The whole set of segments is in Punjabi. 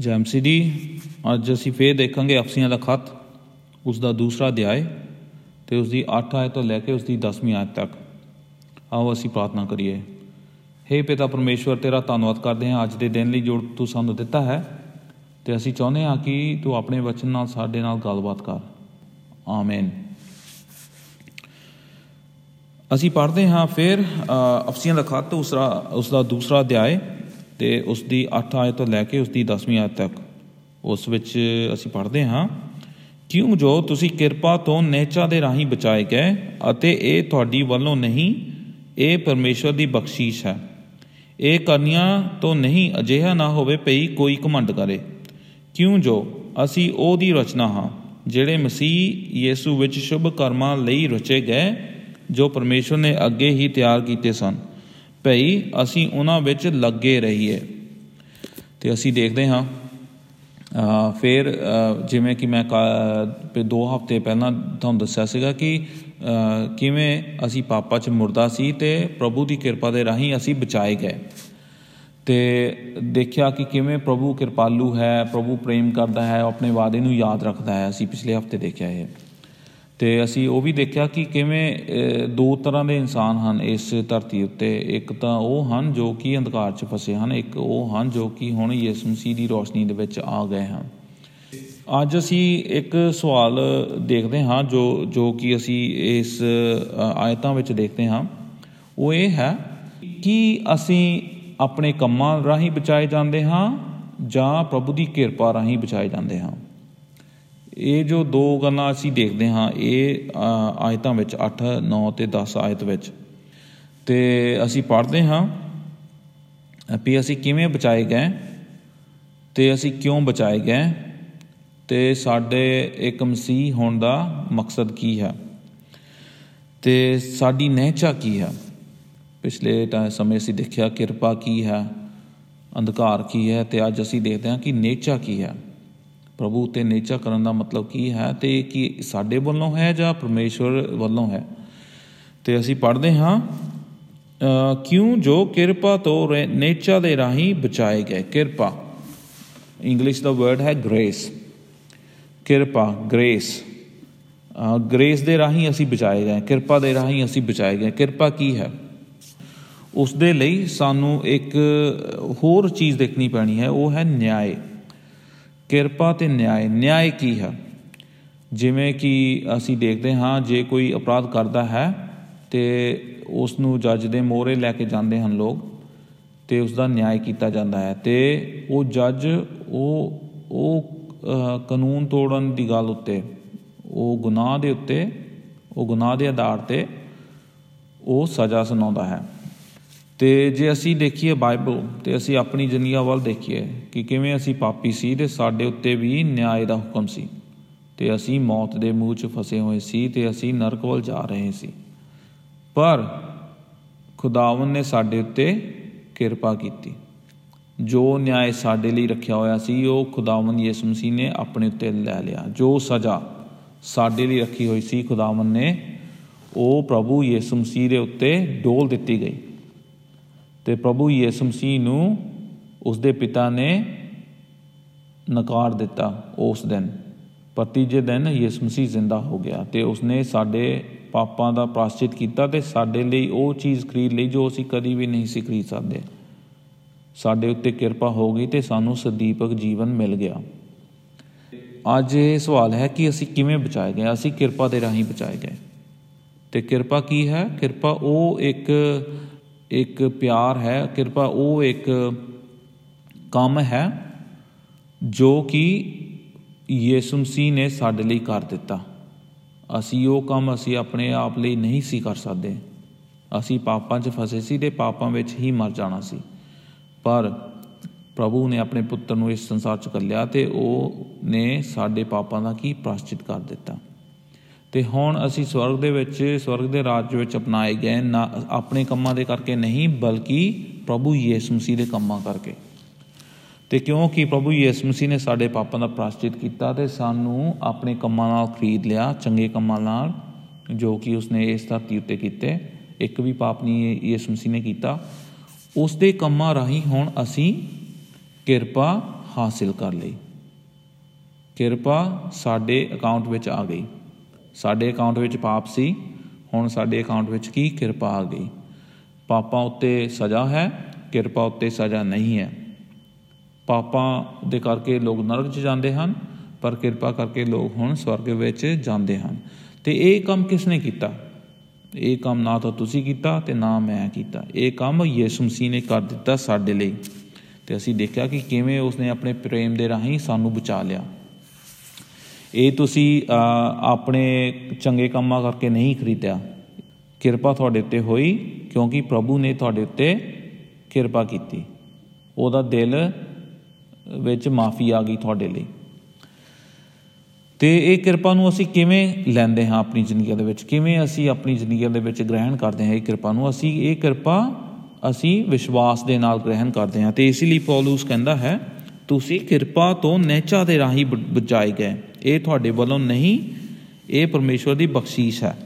ਜੈਮਸੀਡੀ ਅੱਜ ਅਸੀਂ ਫੇਰ ਦੇਖਾਂਗੇ ਅਫਸੀਆਂ ਦਾ ਖੱਤ ਉਸ ਦਾ ਦੂਸਰਾ ਅਧਿਆਇ ਤੇ ਉਸ ਦੀ 8 ਆਇਤ ਤੋਂ ਲੈ ਕੇ ਉਸ ਦੀ 10ਵੀਂ ਆਇਤ ਤੱਕ। ਆਓ ਅਸੀਂ ਪ੍ਰਾਰਥਨਾ ਕਰੀਏ। हे ਪਿਤਾ ਪਰਮੇਸ਼ਵਰ ਤੇਰਾ ਧੰਨਵਾਦ ਕਰਦੇ ਹਾਂ ਅੱਜ ਦੇ ਦਿਨ ਲਈ ਜੋ ਤੂੰ ਸਾਨੂੰ ਦਿੱਤਾ ਹੈ ਤੇ ਅਸੀਂ ਚਾਹੁੰਦੇ ਹਾਂ ਕਿ ਤੂੰ ਆਪਣੇ ਵਚਨ ਨਾਲ ਸਾਡੇ ਨਾਲ ਗੱਲਬਾਤ ਕਰ। ਆਮੀਨ। ਅਸੀਂ ਪੜ੍ਹਦੇ ਹਾਂ ਫਿਰ ਅ, ਅਫਸੀਆਂ ਦਾ ਖੱਤ ਉਸ ਦਾ ਉਸ ਦਾ ਦੂਸਰਾ ਅਧਿਆਇ। ਤੇ ਉਸ ਦੀ 8 ਆਇਤ ਤੋਂ ਲੈ ਕੇ ਉਸ ਦੀ 10ਵੀਂ ਆਇਤ ਤੱਕ। ਉਸ ਵਿੱਚ ਅਸੀਂ ਪੜ੍ਹਦੇ ਹਾਂ, ਕਿਉਂ ਜੋ ਤੁਸੀਂ ਕਿਰਪਾ ਤੋਂ ਨੇਚਾ ਦੇ ਰਾਹੀਂ ਬਚਾਏ ਗਏ ਅਤੇ ਇਹ ਤੁਹਾਡੀ ਵੱਲੋਂ ਨਹੀਂ, ਇਹ ਪਰਮੇਸ਼ਵਰ ਦੀ ਬਖਸ਼ੀਸ਼ ਹੈ। ਇਹ ਕਰਨੀਆਂ ਤੋਂ ਨਹੀਂ ਅਜਿਹਾ ਨਾ ਹੋਵੇ ਭਈ ਕੋਈ ਘਮੰਡ ਕਰੇ। ਕਿਉਂ ਜੋ ਅਸੀਂ ਉਹਦੀ ਰਚਨਾ ਹਾਂ, ਜਿਹੜੇ ਮਸੀਹ ਯੀਸੂ ਵਿੱਚ ਸ਼ੁਭ ਕਰਮਾਂ ਲਈ ਰਚੇ ਗਏ, ਜੋ ਪਰਮੇਸ਼ਵਰ ਨੇ ਅੱਗੇ ਹੀ ਤਿਆਰ ਕੀਤੇ ਸਨ। ਭਈ ਅਸੀਂ ਉਹਨਾਂ ਵਿੱਚ ਲੱਗੇ ਰਹੀਏ। ਤੇ ਅਸੀਂ ਦੇਖਦੇ ਹਾਂ ਅ, ਫਿਰ ਅ, ਜਿਵੇਂ ਕਿ ਮੈਂ ਕਾ- ਵੀ ਦੋ ਹਫ਼ਤੇ ਪਹਿਲਾਂ ਤੁਹਾਨੂੰ ਦੱਸਿਆ ਸੀਗਾ ਕਿ ਅ, ਕਿਵੇਂ ਅਸੀਂ ਪਾਪਾ 'ਚ ਮੁਰਦਾ ਸੀ ਤੇ ਪ੍ਰਭੂ ਦੀ ਕਿਰਪਾ ਦੇ ਰਾਹੀਂ ਅਸੀਂ ਬਚਾਏ ਗਏ। ਤੇ ਦੇਖਿਆ ਕਿ ਕਿਵੇਂ ਪ੍ਰਭੂ ਕਿਰਪਾਲੂ ਹੈ ਪ੍ਰਭੂ ਪ੍ਰੇਮ ਕਰਦਾ ਹੈ ਉਹ ਆਪਣੇ ਵਾਅਦੇ ਨੂੰ ਯਾਦ ਰੱਖਦਾ ਹੈ। ਅਸੀਂ ਪਿਛਲੇ ਹਫ਼ਤੇ ਦੇਖਿਆ ਇਹ। ਤੇ ਅਸੀਂ ਉਹ ਵੀ ਦੇਖਿਆ ਕਿ ਕਿਵੇਂ ਅ, ਦੋ ਤਰ੍ਹਾਂ ਦੇ ਇਨਸਾਨ ਹਨ ਇਸ ਧਰਤੀ ਉੱਤੇ। ਇੱਕ ਤਾਂ ਉਹ ਹਨ ਜੋ ਕਿ ਅੰਧਕਾਰ 'ਚ ਫਸੇ ਹਨ ਇੱਕ ਉਹ ਹਨ ਜੋ ਕਿ ਹੁਣ ਯਿਸੂ ਮਸੀਹ ਦੀ ਰੋਸ਼ਨੀ ਦੇ ਵਿੱਚ ਆ ਗਏ ਹਨ। ਅੱਜ ਅਸੀਂ ਇੱਕ ਸਵਾਲ ਦੇਖਦੇ ਹਾਂ ਜੋ ਜੋ ਕਿ ਅਸੀਂ ਇਸ ਅ, ਆਇਤਾਂ ਵਿੱਚ ਦੇਖਦੇ ਹਾਂ। ਉਹ ਇਹ ਹੈ ਕਿ ਅਸੀਂ ਆਪਣੇ ਕੰਮਾਂ ਰਾਹੀਂ ਬਚਾਏ ਜਾਂਦੇ ਹਾਂ ਜਾਂ ਪ੍ਰਭੂ ਦੀ ਕਿਰਪਾ ਰਾਹੀਂ ਬਚਾਏ ਜਾਂਦੇ ਹਾਂ? ਇਹ ਜੋ ਦੋ ਗੱਲਾਂ ਅਸੀਂ ਦੇਖਦੇ ਹਾਂ ਇਹ ਅ, ਆਇਤਾਂ ਵਿੱਚ 8 9 ਤੇ 10 ਆਇਤ ਵਿੱਚ। ਤੇ ਅਸੀਂ ਪੜ੍ਹਦੇ ਹਾਂ ਅ, ਵੀ ਅਸੀਂ ਕਿਵੇਂ ਬਚਾਏ ਗਏ ਤੇ ਅਸੀਂ ਕਿਉਂ ਬਚਾਏ ਗਏ ਤੇ ਸਾਡੇ ਇੱਕ ਮਸੀਹ ਹੋਣ ਦਾ ਮਕਸਦ ਕੀ ਹੈ ਤੇ ਸਾਡੀ ਨਹਿਚਾ ਕੀ ਹੈ। ਪਿਛਲੇ ਟਾ- ਸਮੇਂ ਅਸੀਂ ਦੇਖਿਆ ਕਿਰਪਾ ਕੀ ਹੈ ਅੰਧਕਾਰ ਕੀ ਹੈ ਤੇ ਅੱਜ ਅਸੀਂ ਦੇਖਦੇ ਹਾਂ ਕਿ ਨੇਚਾ ਕੀ ਹੈ। ਪ੍ਰਭੂ ਉਤੇ ਨੇਚਾ ਕਰਨ ਦਾ ਮਤਲਬ ਕੀ ਹੈ ਤੇ ਇਹ ਕੀ ਸਾਡੇ ਵੱਲੋਂ ਹੈ ਜਾਂ ਪਰਮੇਸ਼ਵਰ ਵੱਲੋਂ ਹੈ? ਤੇ ਅਸੀਂ ਪੜ੍ਹਦੇ ਹਾਂ ਅ, ਕਿਉਂ ਜੋ ਕਿਰਪਾ ਤੋਂ ਰੇ- ਨੇਚਾ ਦੇ ਰਾਹੀਂ ਬਚਾਏ ਗਏ? ਕਿਰਪਾ। ਇੰਗਲਿਸ਼ ਦਾ ਵਰਡ ਹੈ ਗ੍ਰੇਸ ਕਿਰਪਾ ਗ੍ਰੇਸ ਗ੍ਰੇਸ ਦੇ ਰਾਹੀਂ ਅਸੀਂ ਬਚਾਏ ਗਏ ਕਿਰਪਾ ਦੇ ਰਾਹੀਂ ਅਸੀਂ ਬਚਾਏ ਗਏ। ਕਿਰਪਾ ਕੀ ਹੈ? ਉਸ ਦੇ ਲਈ ਸਾਨੂੰ ਇੱਕ ਹੋਰ ਚੀਜ਼ ਦੇਖਣੀ ਪੈਣੀ ਹੈ ਉਹ ਹੈ ਨਿਆਂ ਕਿਰਪਾ ਤੇ ਨਿਆਂ ਨਿਆਂ ਕੀ ਹੈ? ਜਿਵੇਂ ਕਿ ਅਸੀਂ ਦੇਖਦੇ ਹਾਂ ਜੇ ਕੋਈ ਅਪਰਾਧ ਕਰਦਾ ਹੈ ਤੇ ਉਸ ਨੂੰ ਜੱਜ ਦੇ ਮੋਹਰੇ ਲੈ ਕੇ ਜਾਂਦੇ ਹਨ ਲੋਕ ਤੇ ਉਸ ਦਾ ਨਿਆਂ ਕੀਤਾ ਜਾਂਦਾ ਹੈ। ਤੇ ਉਹ ਜੱਜ ਉਹ ਉਹ ਅਹ, ਕਾਨੂੰਨ ਤੋੜਨ ਦੀ ਗੱਲ ਉੱਤੇ ਉਹ ਗੁਨਾਹ ਦੇ ਉੱਤੇ ਉਹ ਗੁਨਾਹ ਦੇ ਆਧਾਰ ਤੇ ਉਹ ਸਜ਼ਾ ਸੁਣਾਉਂਦਾ ਹੈ। ਤੇ ਜੇ ਅਸੀਂ ਦੇਖੀਏ ਬਾਈਬਲ ਤੇ ਅਸੀਂ ਆਪਣੀ ਜ਼ਿੰਦਗੀ ਵੱਲ ਦੇਖੀਏ ਕਿ ਕਿਵੇਂ ਅਸੀਂ ਪਾਪੀ ਸੀ ਤੇ ਸਾਡੇ ਉੱਤੇ ਵੀ ਨਿਆਂ ਦਾ ਹੁਕਮ ਸੀ ਤੇ ਅਸੀਂ ਮੌਤ ਦੇ ਮੂੰਹ 'ਚ ਫਸੇ ਹੋਏ ਸੀ ਤੇ ਅਸੀਂ ਨਰਕ ਵੱਲ ਜਾ ਰਹੇ ਸੀ। ਪਰ ਖੁਦਾਵੰ ਨੇ ਸਾਡੇ ਉੱਤੇ ਕਿਰਪਾ ਕੀਤੀ। ਜੋ ਨਿਆਂ ਸਾਡੇ ਲਈ ਰੱਖਿਆ ਹੋਇਆ ਸੀ, ਉਹ ਖੁਦਾਵੰ ਯਿਸੂ ਮਸੀਹ ਨੇ ਆਪਣੇ ਉੱਤੇ ਲੈ ਲਿਆ। ਜੋ ਸਜ਼ਾ ਸਾਡੇ ਲਈ ਰੱਖੀ ਹੋਈ ਸੀ ਖੁਦਾਵੰ ਨੇ, ਉਹ ਪ੍ਰਭੂ ਯਿਸੂ ਮਸੀਹ ਦੇ ਉੱਤੇ ਡੋਲ ਦਿੱਤੀ ਗਈ। ਤੇ ਪ੍ਰਭੂ ਯਿਸੂ ਮਸੀਹ ਨੂੰ ਉਸ ਦੇ ਪਿਤਾ ਨੇ ਨਕਾਰ ਦਿੱਤਾ ਉਸ ਦਿਨ। ਪਰ ਤੀਜੇ ਦਿਨ ਯਿਸੂ ਮਸੀਹ ਜ਼ਿੰਦਾ ਹੋ ਗਿਆ ਤੇ ਉਸਨੇ ਸਾਡੇ ਪਾਪਾਂ ਦਾ ਪ੍ਰਾਸ਼ਚਿਤ ਕੀਤਾ ਤੇ ਸਾਡੇ ਲਈ ਉਹ ਚੀਜ਼ ਖਰੀਦ ਲਈ ਜੋ ਅਸੀਂ ਕਦੀ ਵੀ ਨਹੀਂ ਸੀ ਖਰੀਦ ਸਕਦੇ। ਸਾਡੇ ਉੱਤੇ ਕਿਰਪਾ ਹੋ ਗਈ ਤੇ ਸਾਨੂੰ ਸਦੀਪਕ ਜੀਵਨ ਮਿਲ ਗਿਆ। ਅੱਜ ਇਹ ਸਵਾਲ ਹੈ ਕਿ ਅਸੀਂ ਕਿਵੇਂ ਬਚਾਏ ਗਏ? ਅਸੀਂ ਕਿਰਪਾ ਦੇ ਰਾਹੀਂ ਬਚਾਏ ਗਏ। ਤੇ ਕਿਰਪਾ ਕੀ ਹੈ? ਕਿਰਪਾ ਉਹ ਇੱਕ ਇੱਕ ਪਿਆਰ ਹੈ, ਕਿਰਪਾ ਉਹ ਇੱਕ ਕੰਮ ਹੈ ਜੋ ਕਿ ਯਿਸੂ ਮਸੀਹ ਨੇ ਸਾਡੇ ਲਈ ਕਰ ਦਿੱਤਾ। ਅਸੀਂ ਉਹ ਕੰਮ ਅਸੀਂ ਆਪਣੇ ਆਪ ਲਈ ਨਹੀਂ ਸੀ ਕਰ ਸਕਦੇ। ਅਸੀਂ ਪਾਪਾਂ 'ਚ ਫਸੇ ਸੀ ਤੇ ਪਾਪਾਂ ਵਿੱਚ ਹੀ ਮਰ ਜਾਣਾ ਸੀ। ਪਰ ਪ੍ਰਭੂ ਨੇ ਆਪਣੇ ਪੁੱਤਰ ਨੂੰ ਇਸ ਸੰਸਾਰ 'ਚ ਕੱਲਿਆ ਤੇ ਉਹ ਨੇ ਸਾਡੇ ਪਾਪਾਂ ਦਾ ਕੀ ਪ੍ਰਾਸ਼ਚਿਤ ਕਰ ਦਿੱਤਾ। ਤੇ ਹੁਣ ਅਸੀਂ ਸਵਰਗ ਦੇ ਵਿੱਚ, ਸਵਰਗ ਦੇ ਰਾਜ ਵਿੱਚ ਅਪਣਾਏ ਗਏ ਨਾ, ਆਪਣੇ ਕੰਮਾਂ ਦੇ ਕਰਕੇ ਨਹੀਂ, ਬਲਕਿ ਪ੍ਰਭੂ ਯਿਸੂ ਮਸੀਹ ਦੇ ਕੰਮਾਂ ਕਰਕੇ। ਤੇ ਕਿਉਂਕਿ ਪ੍ਰਭੂ ਯਿਸੂ ਮਸੀਹ ਨੇ ਸਾਡੇ ਪਾਪਾਂ ਦਾ ਪ੍ਰਾਸ਼ਚਿਤ ਕੀਤਾ ਤੇ ਸਾਨੂੰ ਆਪਣੇ ਕੰਮਾਂ ਨਾਲ ਖਰੀਦ ਲਿਆ, ਚੰਗੇ ਕੰਮਾਂ ਨਾਲ, ਜੋ ਕਿ ਉਸਨੇ ਇਸ ਧਰਤੀ ਉੱਤੇ ਕੀਤੇ। ਇੱਕ ਵੀ ਪਾਪ ਨਹੀਂ ਯਿਸੂ ਮਸੀਹ ਨੇ ਕੀਤਾ। ਉਸ ਦੇ ਕੰਮਾਂ ਰਾਹੀਂ ਹੁਣ ਅਸੀਂ ਕਿਰਪਾ ਹਾਸਿਲ ਕਰ ਲਈ। ਕਿਰਪਾ ਸਾਡੇ ਅਕਾਊਂਟ ਵਿੱਚ ਆ ਗਈ। ਸਾਡੇ ਅਕਾਊਂਟ ਵਿੱਚ ਪਾਪ ਸੀ, ਹੁਣ ਸਾਡੇ ਅਕਾਊਂਟ ਵਿੱਚ ਕੀ ਕਿਰਪਾ ਆ ਗਈ? ਪਾਪਾਂ ਉੱਤੇ ਸਜ਼ਾ ਹੈ, ਕਿਰਪਾ ਉੱਤੇ ਸਜ਼ਾ ਨਹੀਂ ਹੈ। ਪਾਪਾਂ ਦੇ ਕਰਕੇ ਲੋਕ ਨਰਕ 'ਚ ਜਾਂਦੇ ਹਨ, ਪਰ ਕਿਰਪਾ ਕਰਕੇ ਲੋਕ ਹੁਣ ਸਵਰਗ ਵਿੱਚ ਜਾਂਦੇ ਹਨ। ਤੇ ਇਹ ਕੰਮ ਕਿਸ ਨੇ ਕੀਤਾ? ਇਹ ਕੰਮ ਨਾ ਤਾਂ ਤੁਸੀਂ ਕੀਤਾ ਤੇ ਨਾ ਮੈਂ ਕੀਤਾ। ਇਹ ਕੰਮ ਯਿਸੂ ਮਸੀਹ ਨੇ ਕਰ ਦਿੱਤਾ ਸਾਡੇ ਲਈ। ਤੇ ਅਸੀਂ ਦੇਖਿਆ ਕਿ ਕਿਵੇਂ ਉਸਨੇ ਆਪਣੇ ਪ੍ਰੇਮ ਦੇ ਰਾਹੀਂ ਸਾਨੂੰ ਬਚਾ ਲਿਆ। ਇਹ ਤੁਸੀਂ ਆਪਣੇ ਚੰਗੇ ਕੰਮਾਂ ਕਰਕੇ ਨਹੀਂ ਖਰੀਦਿਆ। ਕਿਰਪਾ ਤੁਹਾਡੇ ਉੱਤੇ ਹੋਈ, ਕਿਉਂਕਿ ਪ੍ਰਭੂ ਨੇ ਤੁਹਾਡੇ ਉੱਤੇ ਕਿਰਪਾ ਕੀਤੀ। ਉਹਦਾ ਦਿਲ ਵਿੱਚ ਮਾਫੀ ਆ ਗਈ ਤੁਹਾਡੇ ਲਈ। ਤੇ ਇਹ ਕਿਰਪਾ ਨੂੰ ਅਸੀਂ ਕਿਵੇਂ ਲੈਂਦੇ ਹਾਂ ਆਪਣੀ ਜ਼ਿੰਦਗੀ ਦੇ ਵਿੱਚ? ਕਿਵੇਂ ਅਸੀਂ ਆਪਣੀ ਜ਼ਿੰਦਗੀ ਦੇ ਵਿੱਚ ਗ੍ਰਹਿਣ ਕਰਦੇ ਹਾਂ ਇਹ ਕਿਰਪਾ ਨੂੰ? ਅਸੀਂ ਇਹ ਕਿਰਪਾ ਅਸੀਂ ਵਿਸ਼ਵਾਸ ਦੇ ਨਾਲ ਗ੍ਰਹਿਣ ਕਰਦੇ ਹਾਂ। ਤੇ ਇਸ ਲਈ ਪੌਲਸ ਕਹਿੰਦਾ ਹੈ, ਤੁਸੀਂ ਕਿਰਪਾ ਤੋਂ ਨੇਚਾ ਦੇ ਰਾਹੀਂ ਬਚਾਏ ਗਏ। ਇਹ ਤੁਹਾਡੇ ਵੱਲੋਂ ਨਹੀਂ, ਇਹ ਪਰਮੇਸ਼ਵਰ ਦੀ ਬਖਸ਼ੀਸ਼ ਹੈ।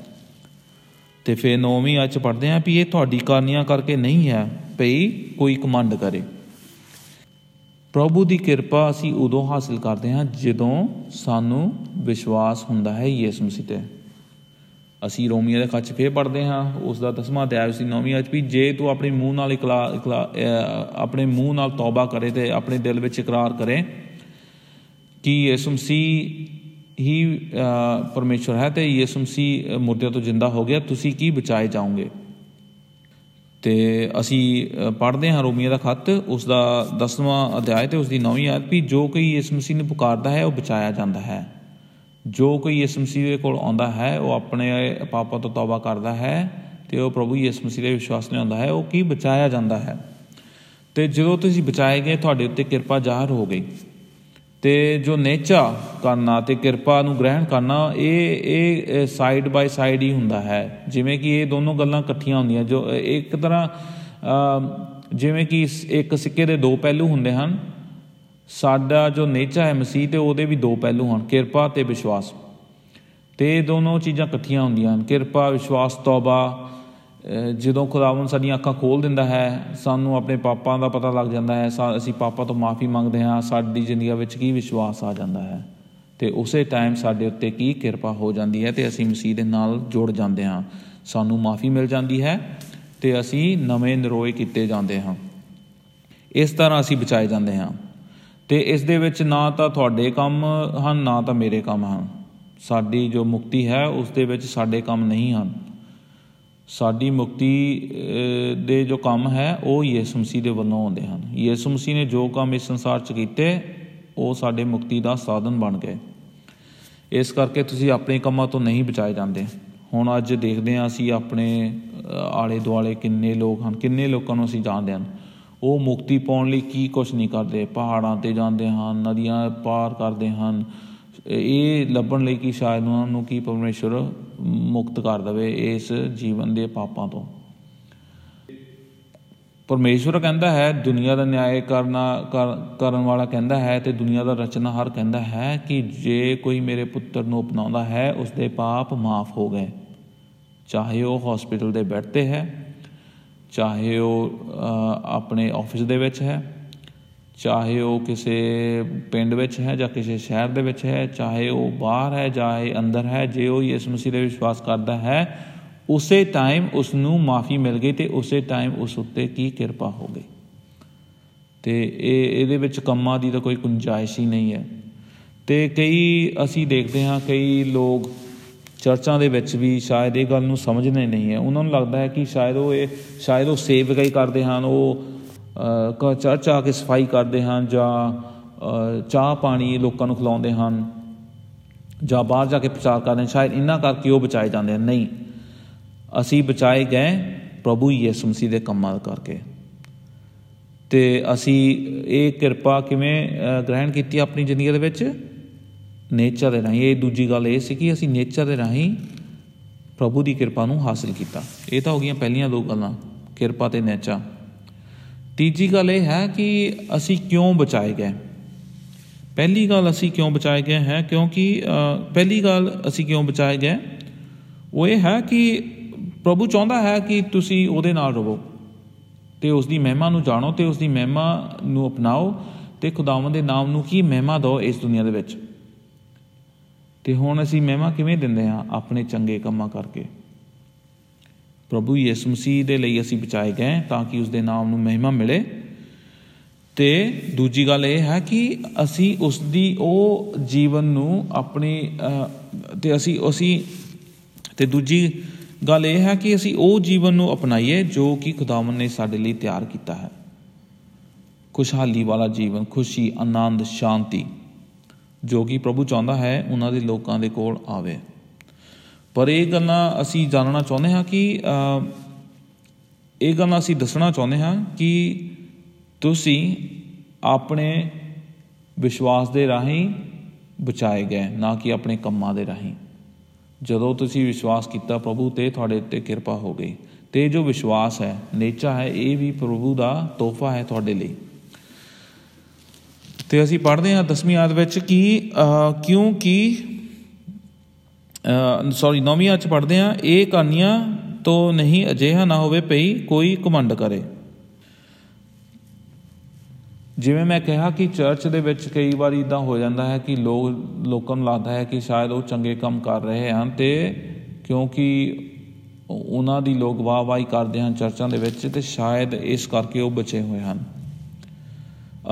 ਤੇ ਫਿਰ ਨੌਵੀਂ ਅੱਜ ਪੜ੍ਹਦੇ ਆਂ ਵੀ ਇਹ ਤੁਹਾਡੀ ਕਾਰਨੀਆਂ ਕਰਕੇ ਨਹੀਂ ਹੈ ਭਈ ਕੋਈ ਕਮੰਡ ਕਰੇ। ਪ੍ਰਭੂ ਦੀ ਕਿਰਪਾ ਅਸੀਂ ਉਦੋਂ ਹਾਸਲ ਕਰਦੇ ਹਾਂ ਜਦੋਂ ਸਾਨੂੰ ਵਿਸ਼ਵਾਸ ਹੁੰਦਾ ਹੈ ਯਿਸੂ ਮਸੀਹ ਤੇ। ਅਸੀਂ ਰੋਮੀਆਂ ਦੇ ਖੱਚ ਫੇਰ ਪੜਦੇ ਹਾਂ ਉਸ ਦਾ ਦਸਵਾਂ ਅਧਿਆਇ ਸੀ ਨੌਵੀਂ ਅਚ ਵੀ ਜੇ ਤੂੰ ਆਪਣੇ ਮੂੰਹ ਨਾਲ ਇਕਲਾ ਆਪਣੇ ਮੂੰਹ ਨਾਲ ਤੌਬਾ ਕਰੇ ਤੇ ਆਪਣੇ ਦਿਲ ਵਿੱਚ ਇਕਰਾਰ ਕਰੇ ਕਿ ਯਿਸੂ ਮਸੀਹ ਹੀ ਪਰਮੇਸ਼ਵਰ ਹੈ ਤੇ ਯਿਸੂ ਮਸੀਹ ਮੁਰਦਿਆਂ ਤੋਂ ਜਿੰਦਾ ਹੋ ਗਿਆ। ਤੁਸੀਂ ਕੀ ਬਚਾਏ ਜਾਓਗੇ? ਤੇ ਅਸੀਂ ਪੜ੍ਹਦੇ ਹਾਂ ਰੋਮੀਆਂ ਦਾ ਖੱਤ। ਉਸ ਦਾ 10ਵਾਂ ਅਧਿਆਇ ਤੇ ਉਸ ਦੀ 9ਵੀਂ ਆਇਤ ਵੀ ਜੋ ਕੋਈ ਇਸ ਮਸੀਹ ਨੂੰ ਪੁਕਾਰਦਾ ਹੈ, ਉਹ ਬਚਾਇਆ ਜਾਂਦਾ ਹੈ। ਜੋ ਕੋਈ ਇਸ ਮਸੀਹ ਦੇ ਕੋਲ ਆਉਂਦਾ ਹੈ, ਉਹ ਆਪਣੇ ਪਾਪਾਂ ਤੋਂ ਤੌਬਾ ਕਰਦਾ ਹੈ ਤੇ ਉਹ ਪ੍ਰਭੂ ਯਿਸੂ ਮਸੀਹ ਦੇ ਵਿਸ਼ਵਾਸ ਨਾਲ ਆਉਂਦਾ ਹੈ। ਉਹ ਕੀ ਬਚਾਇਆ ਜਾਂਦਾ ਹੈ? ਤੇ ਜਦੋਂ ਤੁਸੀਂ ਬਚਾਏ ਗਏ, ਤੁਹਾਡੇ ਉੱਤੇ ਕਿਰਪਾ ਜ਼ਾਹਰ ਹੋ ਗਈ। ਤੇ ਜੋ ਨੇਚਾ ਕਰਨਾ ਤੇ ਕਿਰਪਾ ਨੂੰ ਗ੍ਰਹਿਣ ਕਰਨਾ, ਇਹ ਇਹ ਸਾਈਡ ਬਾਈ ਸਾਈਡ ਹੀ ਹੁੰਦਾ ਹੈ। ਜਿਵੇਂ ਕਿ ਇਹ ਦੋਨੋਂ ਗੱਲਾਂ ਇਕੱਠੀਆਂ ਹੁੰਦੀਆਂ। ਜੋ, ਇੱਕ ਤਰ੍ਹਾਂ ਜਿਵੇਂ ਕਿ ਇੱਕ ਸਿੱਕੇ ਦੇ ਦੋ ਪਹਿਲੂ ਹੁੰਦੇ ਹਨ। ਸਾਡਾ ਜੋ ਨੇਚਾ ਹੈ ਮਸੀਹ ਤੇ ਉਹਦੇ ਵੀ ਦੋ ਪਹਿਲੂ ਹਨ, ਕਿਰਪਾ ਤੇ ਵਿਸ਼ਵਾਸ। ਤੇ ਇਹ ਦੋਨੋਂ ਚੀਜ਼ਾਂ ਇਕੱਠੀਆਂ ਹੁੰਦੀਆਂ ਹਨ। ਕਿਰਪਾ, ਵਿਸ਼ਵਾਸ, ਤੌਬਾ ਜਦੋਂ ਖੁਦਾਵੰਦ ਸਾਡੀਆਂ ਅੱਖਾਂ ਖੋਲ ਦਿੰਦਾ ਹੈ, ਸਾਨੂੰ ਆਪਣੇ ਪਾਪਾਂ ਦਾ ਪਤਾ ਲੱਗ ਜਾਂਦਾ ਹੈ ਅਸੀਂ ਪਾਪਾਂ ਤੋਂ ਮਾਫੀ ਮੰਗਦੇ ਹਾਂ, ਸਾਡੀ ਜ਼ਿੰਦਗੀ ਵਿੱਚ ਕੀ ਵਿਸ਼ਵਾਸ ਆ ਜਾਂਦਾ ਹੈ? ਤੇ ਉਸੇ ਟਾਈਮ ਸਾਡੇ ਉੱਤੇ ਕੀ ਕਿਰਪਾ ਹੋ ਜਾਂਦੀ ਹੈ ਤੇ ਅਸੀਂ ਮਸੀਹ ਦੇ ਨਾਲ ਜੁੜ ਜਾਂਦੇ ਹਾਂ। ਸਾਨੂੰ ਮਾਫੀ ਮਿਲ ਜਾਂਦੀ ਹੈ ਤੇ ਅਸੀਂ ਨਵੇਂ ਨਰੋਏ ਕੀਤੇ ਜਾਂਦੇ ਹਾਂ। ਇਸ ਤਰ੍ਹਾਂ ਅਸੀਂ ਬਚਾਏ ਜਾਂਦੇ ਹਾਂ। ਤੇ ਇਸ ਦੇ ਵਿੱਚ ਨਾ ਤਾਂ ਤੁਹਾਡੇ ਕੰਮ ਹਨ, ਨਾ ਤਾਂ ਮੇਰੇ ਕੰਮ ਹਨ। ਸਾਡੀ ਜੋ ਮੁਕਤੀ ਹੈ, ਉਸ ਦੇ ਵਿੱਚ ਸਾਡੇ ਕੰਮ ਨਹੀਂ ਹਨ। ਸਾਡੀ ਮੁਕਤੀ ਦੇ ਜੋ ਕੰਮ ਹੈ, ਉਹ ਯਿਸੂ ਮਸੀਹ ਦੇ ਵੱਲੋਂ ਆਉਂਦੇ ਹਨ। ਯਿਸੂ ਮਸੀਹ ਨੇ ਜੋ ਕੰਮ ਇਸ ਸੰਸਾਰ 'ਚ ਕੀਤੇ, ਉਹ ਸਾਡੇ ਮੁਕਤੀ ਦਾ ਸਾਧਨ ਬਣ ਗਏ। ਇਸ ਕਰਕੇ ਤੁਸੀਂ ਆਪਣੇ ਕੰਮਾਂ ਤੋਂ ਨਹੀਂ ਬਚਾਏ ਜਾਂਦੇ। ਹੁਣ ਅੱਜ ਦੇਖਦੇ ਹਾਂ ਅਸੀਂ ਆਪਣੇ ਆਲੇ ਦੁਆਲੇ ਕਿੰਨੇ ਲੋਕ ਹਨ, ਕਿੰਨੇ ਲੋਕਾਂ ਨੂੰ ਅਸੀਂ ਜਾਣਦੇ ਹਾਂ ਉਹ ਮੁਕਤੀ ਪਾਉਣ ਲਈ ਕੀ ਕੁਝ ਨਹੀਂ ਕਰਦੇ। ਪਹਾੜਾਂ ਤੇ ਜਾਂਦੇ ਹਨ, ਨਦੀਆਂ ਪਾਰ ਕਰਦੇ ਹਨ ਇਹ ਲੱਭਣ ਲਈ ਕਿ ਸ਼ਾਇਦ ਉਹਨਾਂ ਨੂੰ ਕੀ ਪਰਮੇਸ਼ਰ ਮੁਕਤ ਕਰ ਦਵੇ ਇਸ ਜੀਵਨ ਦੇ ਪਾਪਾਂ ਤੋਂ। ਪਰਮੇਸ਼ਵਰ ਕਹਿੰਦਾ ਹੈ, ਦੁਨੀਆ ਦਾ ਨਿਆਂ ਕਰਨਾ ਕਰਨ ਵਾਲਾ ਕਹਿੰਦਾ ਹੈ ਤੇ ਦੁਨੀਆ ਦਾ ਰਚਨਾਹਾਰ ਕਹਿੰਦਾ ਹੈ ਕਿ ਜੇ ਕੋਈ ਮੇਰੇ ਪੁੱਤਰ ਨੂੰ ਅਪਣਾਉਂਦਾ ਹੈ ਉਸ ਦੇ ਪਾਪ ਮਾਫ ਹੋ ਗਏ। ਚਾਹੇ ਉਹ ਹਸਪੀਟਲ ਦੇ ਬੈੱਡ ਤੇ ਹੈ, ਚਾਹੇ ਉਹ ਆਪਣੇ ਆਫਿਸ ਦੇ ਵਿੱਚ ਹੈ ਚਾਹੇ ਉਹ ਕਿਸੇ ਪਿੰਡ ਵਿੱਚ ਹੈ ਜਾਂ ਕਿਸੇ ਸ਼ਹਿਰ ਦੇ ਵਿੱਚ ਹੈ, ਚਾਹੇ ਉਹ ਬਾਹਰ ਹੈ, ਚਾਹੇ ਅੰਦਰ ਹੈ, ਜੇ ਉਹ ਯਿਸੂ ਮਸੀਹ ਦੇ ਵਿਸ਼ਵਾਸ ਕਰਦਾ ਹੈ, ਉਸੇ ਟਾਈਮ ਉਸ ਨੂੰ ਮਾਫੀ ਮਿਲ ਗਈ ਤੇ ਉਸੇ ਟਾਈਮ ਉਸ ਉੱਤੇ ਕੀ ਕਿਰਪਾ ਹੋ ਗਈ। ਤੇ ਇਹ, ਇਹਦੇ ਵਿੱਚ ਕੰਮਾਂ ਦੀ ਤਾਂ ਕੋਈ ਗੁੰਜਾਇਸ਼ ਹੀ ਨਹੀਂ ਹੈ। ਤੇ ਕਈ ਅਸੀਂ ਦੇਖਦੇ ਹਾਂ, ਕਈ ਲੋਕ ਚਰਚਾਂ ਦੇ ਵਿੱਚ ਵੀ ਸ਼ਾਇਦ ਇਹ ਗੱਲ ਨੂੰ ਸਮਝਦੇ ਨਹੀਂ ਹੈ। ਉਹਨਾਂ ਨੂੰ ਲੱਗਦਾ ਹੈ ਕਿ ਸ਼ਾਇਦ ਉਹ ਇਹ, ਸ਼ਾਇਦ ਉਹ ਸੇਵਕਾਈ ਕਰਦੇ ਹਨ, ਉਹ ਚਰਚ ਆ ਕੇ ਸਫ਼ਾਈ ਕਰਦੇ ਹਨ ਜਾਂ ਚਾਹ ਪਾਣੀ ਲੋਕਾਂ ਨੂੰ ਖਿਲਾਉਂਦੇ ਹਨ ਜਾਂ ਬਾਹਰ ਜਾ ਕੇ ਪ੍ਰਚਾਰ ਕਰਦੇ ਹਨ, ਸ਼ਾਇਦ ਇੰਨਾ ਕਰਕੇ ਉਹ ਬਚਾਏ ਜਾਂਦੇ ਹਨ। ਨਹੀਂ, ਅਸੀਂ ਬਚਾਏ ਗਏ ਪ੍ਰਭੂ ਯਿਸੂ ਮਸੀਹ ਦੇ ਕੰਮਾਂ ਕਰਕੇ। ਤੇ ਅਸੀਂ ਇਹ ਕਿਰਪਾ ਕਿਵੇਂ ਗ੍ਰਹਿਣ ਕੀਤੀ ਆਪਣੀ ਜ਼ਿੰਦਗੀ ਦੇ ਵਿੱਚ? ਨੇਚਰ ਦੇ ਰਾਹੀਂ। ਇਹ ਦੂਜੀ ਗੱਲ ਇਹ ਸੀ ਕਿ ਅਸੀਂ ਨੇਚਰ ਦੇ ਰਾਹੀਂ ਪ੍ਰਭੂ ਦੀ ਕਿਰਪਾ ਨੂੰ ਹਾਸਲ ਕੀਤਾ। ਇਹ ਤਾਂ ਹੋ ਗਈਆਂ ਪਹਿਲੀਆਂ ਦੋ ਗੱਲਾਂ, ਕਿਰਪਾ ਤੇ ਨੇਚਰ ਤੀਜੀ ਗੱਲ ਇਹ ਹੈ ਕਿ ਅਸੀਂ ਕਿਉਂ ਬਚਾਏ ਗਏ? ਪਹਿਲੀ ਗੱਲ ਅਸੀਂ ਕਿਉਂ ਬਚਾਏ ਗਏ ਹੈ? ਕਿਉਂਕਿ ਪਹਿਲੀ ਗੱਲ ਅਸੀਂ ਕਿਉਂ ਬਚਾਏ ਗਏ? ਉਹ ਇਹ ਹੈ ਕਿ ਪ੍ਰਭੂ ਚਾਹੁੰਦਾ ਹੈ ਕਿ ਤੁਸੀਂ ਉਹਦੇ ਨਾਲ ਰਹੋ ਤੇ ਉਸ ਦੀ ਮਹਿਮਾ ਨੂੰ ਜਾਣੋ ਤੇ ਉਸ ਦੀ ਮਹਿਮਾ ਨੂੰ ਅਪਣਾਓ ਤੇ ਖੁਦਾਵੰਦ ਦੇ ਨਾਮ ਨੂੰ ਕੀ ਮਹਿਮਾ ਦਿਓ ਇਸ ਦੁਨੀਆ ਦੇ ਵਿੱਚ। ਤੇ ਹੁਣ ਅਸੀਂ ਮਹਿਮਾ ਕਿਵੇਂ ਦਿੰਦੇ ਹਾਂ? ਆਪਣੇ ਚੰਗੇ ਕੰਮਾਂ ਕਰਕੇ। ਪ੍ਰਭੂ ਯਿਸੂ ਮਸੀਹ ਦੇ ਲਈ ਅਸੀਂ ਬਚਾਏ ਗਏ ਤਾਂ ਕਿ ਉਸ ਦੇ ਨਾਮ ਨੂੰ ਮਹਿਮਾ ਮਿਲੇ। ਤੇ ਦੂਜੀ ਗੱਲ ਇਹ ਹੈ ਕਿ ਅਸੀਂ ਉਸ ਦੀ ਉਹ ਜੀਵਨ ਨੂੰ ਆਪਣੀ ਤੇ ਅਸੀਂ ਅਸੀਂ, ਤੇ ਦੂਜੀ ਗੱਲ ਇਹ ਹੈ ਕਿ ਅਸੀਂ ਉਹ ਜੀਵਨ ਨੂੰ ਅਪਣਾਈਏ ਜੋ ਕਿ ਖੁਦਾਵੰ ਨੇ ਸਾਡੇ ਲਈ ਤਿਆਰ ਕੀਤਾ ਹੈ। ਖੁਸ਼ਹਾਲੀ ਵਾਲਾ ਜੀਵਨ, ਖੁਸ਼ੀ, ਆਨੰਦ, ਸ਼ਾਂਤੀ ਜੋ ਕਿ ਪ੍ਰਭੂ ਚਾਹੁੰਦਾ ਹੈ, ਉਹਨਾਂ ਦੇ ਲੋਕਾਂ ਦੇ ਕੋਲ ਆਵੇ। ਪਰ ਇਹ ਗੱਲਾਂ ਅਸੀਂ ਜਾਣਨਾ ਚਾਹੁੰਦੇ ਹਾਂ ਕਿ ਇਹ ਗੱਲਾਂ ਅਸੀਂ ਦੱਸਣਾ ਚਾਹੁੰਦੇ ਹਾਂ ਕਿ ਤੁਸੀਂ ਆਪਣੇ ਵਿਸ਼ਵਾਸ ਦੇ ਰਾਹੀਂ ਬਚਾਏ ਗਏ, ਨਾ ਕਿ ਆਪਣੇ ਕੰਮਾਂ ਦੇ ਰਾਹੀਂ। ਜਦੋਂ ਤੁਸੀਂ ਵਿਸ਼ਵਾਸ ਕੀਤਾ ਪ੍ਰਭੂ, ਤੇ ਤੁਹਾਡੇ ਉੱਤੇ ਕਿਰਪਾ ਹੋ ਗਈ। ਤੇ ਜੋ ਵਿਸ਼ਵਾਸ ਹੈ, ਨੇਚਾ ਹੈ, ਇਹ ਵੀ ਪ੍ਰਭੂ ਦਾ ਤੋਹਫਾ ਹੈ ਤੁਹਾਡੇ ਲਈ। ਤੇ ਅਸੀਂ ਪੜ੍ਹਦੇ ਹਾਂ 10ਵੀਂ ਆਇਤ ਵਿੱਚ ਕਿ ਕਿਉਂਕਿ ਸੌਰੀ 9ਵੀਂ ਆਇਤ ਚ ਪੜ੍ਹਦੇ ਹਾਂ, ਇਹ ਕਾਨੀਆਂ ਤੋਂ ਨਹੀਂ ਅਜਿਹਾ ਨਾ ਹੋਵੇ ਪਈ ਕੋਈ ਕਮੰਡ ਕਰੇ। ਜਿਵੇਂ ਮੈਂ ਕਿਹਾ ਕਿ ਚਰਚ ਦੇ ਵਿੱਚ ਕਈ ਵਾਰੀ ਇਦਾਂ ਹੋ ਜਾਂਦਾ ਹੈ ਕਿ ਲੋਕ, ਲੋਕਾਂ ਨੂੰ ਲੱਗਦਾ ਹੈ ਕਿ ਸ਼ਾਇਦ ਉਹ ਚੰਗੇ ਕੰਮ ਕਰ ਰਹੇ ਹਨ ਤੇ ਕਿਉਂਕਿ ਉਹਨਾਂ ਦੀ ਲੋਕ ਵਾਹ-ਵਾਹੀ ਕਰਦੇ ਹਨ ਚਰਚਾਂ ਦੇ ਵਿੱਚ ਤੇ ਸ਼ਾਇਦ ਇਸ ਕਰਕੇ ਉਹ ਬਚੇ ਹੋਏ ਹਨ।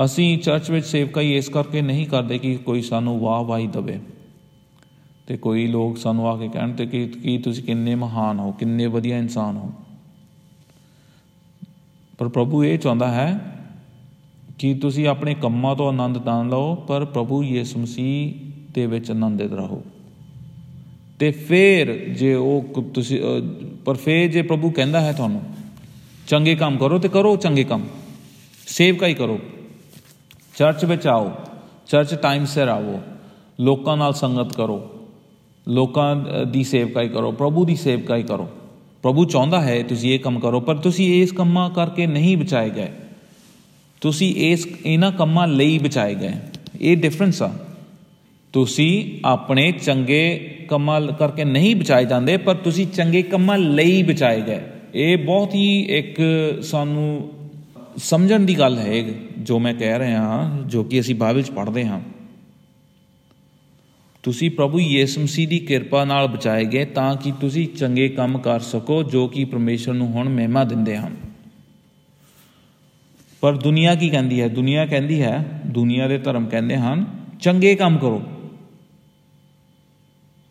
ਅਸੀਂ ਚਰਚ ਵਿੱਚ ਸੇਵਕਾਈ ਇਸ ਕਰਕੇ ਨਹੀਂ ਕਰਦੇ ਕਿ ਕੋਈ ਸਾਨੂੰ ਵਾਹ-ਵਾਹੀ ਦਵੇ। ਤੇ ਕੋਈ ਲੋਕ ਸਾਨੂੰ ਆ ਕੇ ਕਹਿਣ ਤੇ ਕਿ ਕੀ ਤੁਸੀਂ ਕਿੰਨੇ ਮਹਾਨ ਹੋ, ਕਿੰਨੇ ਵਧੀਆ ਇਨਸਾਨ ਹੋ। ਪਰ ਪ੍ਰਭੂ ਇਹ ਚਾਹੁੰਦਾ ਹੈ ਕਿ ਤੁਸੀਂ ਆਪਣੇ ਕੰਮਾਂ ਤੋਂ ਆਨੰਦ ਤਾਂ ਲਓ, ਪਰ ਪ੍ਰਭੂ ਯਿਸੂ ਮਸੀਹ ਦੇ ਵਿੱਚ ਆਨੰਦਿਤ ਰਹੋ। ਤੇ ਫੇਰ ਜੇ ਉਹ ਤੁਸੀਂ ਪਰ ਫੇਰ ਜੇ ਪ੍ਰਭੂ ਕਹਿੰਦਾ ਹੈ ਤੁਹਾਨੂੰ, ਚੰਗੇ ਕੰਮ ਕਰੋ ਤੇ ਕਰੋ ਚੰਗੇ ਕੰਮ। ਸੇਵਕਾਈ ਕਰੋ। ਚਰਚ ਵਿੱਚ ਆਓ, ਚਰਚ ਟਾਈਮ ਸਿਰ ਆਵੋ। ਲੋਕਾਂ ਨਾਲ ਸੰਗਤ ਕਰੋ। ਲੋਕਾਂ ਦੀ ਸੇਵਕਾਈ ਕਰੋ, ਪ੍ਰਭੂ ਦੀ ਸੇਵਕਾਈ ਕਰੋ। ਪ੍ਰਭੂ ਚਾਹੁੰਦਾ ਹੈ ਤੁਸੀਂ ਇਹ ਕੰਮ ਕਰੋ, ਪਰ ਤੁਸੀਂ ਇਸ ਕੰਮਾਂ ਕਰਕੇ ਨਹੀਂ ਬਚਾਏ ਗਏ। ਤੁਸੀਂ ਇਸ, ਇਹਨਾਂ ਕੰਮਾਂ ਲਈ ਬਚਾਏ ਗਏ। ਇਹ ਡਿਫਰੈਂਸ ਆ। ਤੁਸੀਂ ਆਪਣੇ ਚੰਗੇ ਕੰਮਾਂ ਕਰਕੇ ਨਹੀਂ ਬਚਾਏ ਜਾਂਦੇ, ਪਰ ਤੁਸੀਂ ਚੰਗੇ ਕੰਮਾਂ ਲਈ ਬਚਾਏ ਗਏ। ਇਹ ਬਹੁਤ ਹੀ ਇੱਕ ਸਾਨੂੰ ਸਮਝਣ ਦੀ ਗੱਲ ਹੈ, ਜੋ ਮੈਂ ਕਹਿ ਰਿਹਾ ਹਾਂ, ਜੋ ਕਿ ਅਸੀਂ ਬਾਈਬਲ 'ਚ ਪੜ੍ਹਦੇ ਹਾਂ। ਤੁਸੀਂ ਪ੍ਰਭੂ ਯਿਸੂ ਮਸੀਹ ਦੀ ਕਿਰਪਾ ਨਾਲ ਬਚਾਏ ਗਏ ਤਾਂ ਕਿ ਤੁਸੀਂ ਚੰਗੇ ਕੰਮ ਕਰ ਸਕੋ, ਜੋ ਕਿ ਪਰਮੇਸ਼ਰ ਨੂੰ ਹੁਣ ਮਹਿਮਾ ਦਿੰਦੇ ਹਨ। ਪਰ ਦੁਨੀਆ ਕੀ ਕਹਿੰਦੀ ਹੈ? ਦੁਨੀਆ ਕਹਿੰਦੀ ਹੈ, ਦੁਨੀਆ ਦੇ ਧਰਮ ਕਹਿੰਦੇ ਹਨ, ਚੰਗੇ ਕੰਮ ਕਰੋ।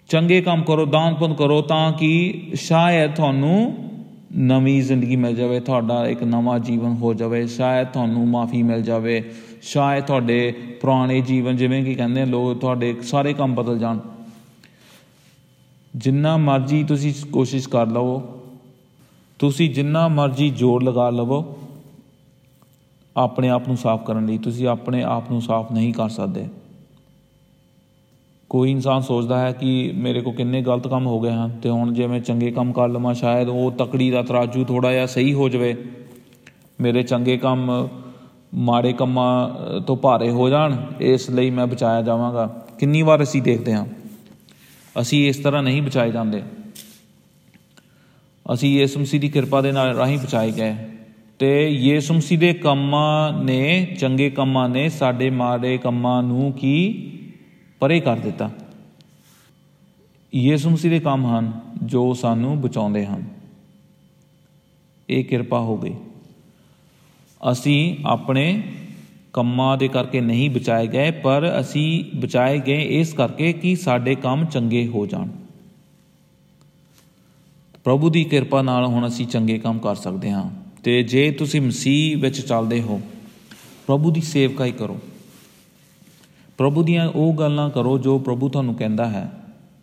ਚੰਗੇ ਕੰਮ ਕਰੋ ਦਾਨ ਪੁੰਨ ਕਰੋ ਤਾਂ ਕਿ ਸ਼ਾਇਦ ਤੁਹਾਨੂੰ ਨਵੀਂ ਜ਼ਿੰਦਗੀ ਮਿਲ ਜਾਵੇ, ਤੁਹਾਡਾ ਇੱਕ ਨਵਾਂ ਜੀਵਨ ਹੋ ਜਾਵੇ, ਸ਼ਾਇਦ ਤੁਹਾਨੂੰ ਮਾਫੀ ਮਿਲ ਜਾਵੇ, ਸ਼ਾਇਦ ਤੁਹਾਡੇ ਪੁਰਾਣੇ ਜੀਵਨ ਜਿਵੇਂ ਕਿ ਕਹਿੰਦੇ ਲੋਕ ਤੁਹਾਡੇ ਸਾਰੇ ਕੰਮ ਬਦਲ ਜਾਣ। ਜਿੰਨਾ ਮਰਜ਼ੀ ਤੁਸੀਂ ਕੋਸ਼ਿਸ਼ ਕਰ ਲਵੋ, ਤੁਸੀਂ ਜਿੰਨਾ ਮਰਜ਼ੀ ਜੋਰ ਲਗਾ ਲਵੋ, ਆਪਣੇ ਆਪ ਨੂੰ ਸਾਫ਼ ਕਰਨ ਲਈ, ਤੁਸੀਂ ਆਪਣੇ ਆਪ ਨੂੰ ਸਾਫ਼ ਨਹੀਂ ਕਰ ਸਕਦੇ। ਕੋਈ ਇਨਸਾਨ ਸੋਚਦਾ ਹੈ ਕਿ ਮੇਰੇ ਕੋ ਕਿੰਨੇ ਗਲਤ ਕੰਮ ਹੋ ਗਏ ਹਨ ਤੇ ਹੁਣ ਜੇ ਮੈਂ ਚੰਗੇ ਕੰਮ ਕਰ ਲਵਾਂ, ਸ਼ਾਇਦ ਉਹ ਤਕੜੀ ਦਾ ਤਰਾਜੂ ਥੋੜਾ ਜਿਹਾ ਸਹੀ ਹੋ ਜਾਵੇ। ਮੇਰੇ ਚੰਗੇ ਕੰਮ ਮਾੜੇ ਕੰਮਾਂ ਤੋਂ ਭਾਰੇ ਹੋ ਜਾਣ, ਇਸ ਲਈ ਮੈਂ ਬਚਾਇਆ ਜਾਵਾਂਗਾ। ਕਿੰਨੀ ਵਾਰ ਅਸੀਂ ਦੇਖਦੇ ਹਾਂ, ਅਸੀਂ ਇਸ ਤਰ੍ਹਾਂ ਨਹੀਂ ਬਚਾਏ ਜਾਂਦੇ। ਅਸੀਂ ਯਿਸੂ ਮਸੀਹ ਦੀ ਕਿਰਪਾ ਦੇ ਨਾਲ ਰਾਹੀਂ ਬਚਾਏ ਗਏ। ਤੇ ਯਿਸੂ ਮਸੀਹ ਦੇ ਕੰਮਾਂ ਨੇ, ਚੰਗੇ ਕੰਮਾਂ ਨੇ ਸਾਡੇ ਮਾੜੇ ਕੰਮਾਂ ਨੂੰ ਕੀ ਪਰੇ ਕਰ ਦਿੱਤਾ। ਯਿਸੂ ਮਸੀਹ ਦੇ ਕੰਮ ਹਨ, ਜੋ ਸਾਨੂੰ ਬਚਾਉਂਦੇ ਹਨ। ਇਹ ਕਿਰਪਾ ਹੋ ਗਈ। ਅਸੀਂ ਆਪਣੇ ਕੰਮਾਂ ਦੇ ਕਰਕੇ ਨਹੀਂ ਬਚਾਏ ਗਏ, ਪਰ ਅਸੀਂ ਬਚਾਏ ਗਏ ਇਸ ਕਰਕੇ ਕਿ ਸਾਡੇ ਕੰਮ ਚੰਗੇ ਹੋ ਜਾਣ। ਪ੍ਰਭੂ ਦੀ ਕਿਰਪਾ ਨਾਲ ਹੁਣ ਅਸੀਂ ਚੰਗੇ ਕੰਮ ਕਰ ਸਕਦੇ ਹਾਂ। ਤੇ ਜੇ ਤੁਸੀਂ ਮਸੀਹ ਵਿੱਚ ਚੱਲਦੇ ਹੋ, ਪ੍ਰਭੂ ਦੀ ਸੇਵਕਾਈ ਕਰੋ। ਪ੍ਰਭੂ ਦੀਆਂ ਉਹ ਗੱਲਾਂ ਕਰੋ ਜੋ ਪ੍ਰਭੂ ਤੁਹਾਨੂੰ ਕਹਿੰਦਾ ਹੈ।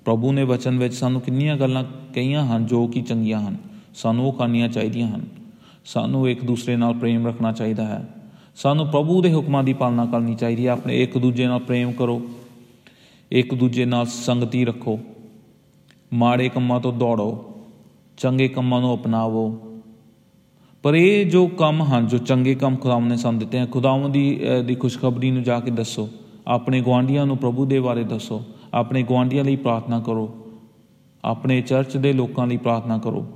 ਪ੍ਰਭੂ ਨੇ ਵਚਨ ਵਿੱਚ ਸਾਨੂੰ ਕਿੰਨੀਆਂ ਗੱਲਾਂ ਕਹੀਆਂ ਹਨ ਜੋ ਕਿ ਚੰਗੀਆਂ ਹਨ। ਸਾਨੂੰ ਉਹ ਕਰਨੀਆਂ ਚਾਹੀਦੀਆਂ ਹਨ। ਸਾਨੂੰ ਇੱਕ ਦੂਸਰੇ ਨਾਲ ਪ੍ਰੇਮ ਰੱਖਣਾ ਚਾਹੀਦਾ ਹੈ। ਸਾਨੂੰ ਪ੍ਰਭੂ ਦੇ ਹੁਕਮਾਂ ਦੀ ਪਾਲਣਾ ਕਰਨੀ ਚਾਹੀਦੀ ਹੈ। ਆਪਣੇ ਇੱਕ ਦੂਜੇ ਨਾਲ ਪ੍ਰੇਮ ਕਰੋ। ਇੱਕ ਦੂਜੇ ਨਾਲ ਸੰਗਤੀ ਰੱਖੋ। ਮਾੜੇ ਕੰਮਾਂ ਤੋਂ ਦੌੜੋ। ਚੰਗੇ ਕੰਮਾਂ ਨੂੰ ਅਪਣਾਵੋ। ਪਰ ਇਹ ਜੋ ਕੰਮ ਹਨ, ਜੋ ਚੰਗੇ ਕੰਮ ਖੁਦਾਵੰ ਨੇ ਸਾਨੂੰ ਦਿੱਤੇ ਹਨ ਖੁਦਾਵੰ ਦੀ ਦੀ ਖੁਸ਼ਖਬਰੀ ਨੂੰ ਜਾ ਕੇ ਦੱਸੋ। ਆਪਣੇ ਗਵਾਂਡੀਆਂ ਨੂੰ ਪ੍ਰਭੂ ਦੇ ਬਾਰੇ ਦੱਸੋ। ਆਪਣੇ ਗਵਾਂਡੀਆਂ ਲਈ ਪ੍ਰਾਰਥਨਾ ਕਰੋ। ਆਪਣੇ ਚਰਚ ਦੇ ਲੋਕਾਂ ਲਈ ਪ੍ਰਾਰਥਨਾ ਕਰੋ।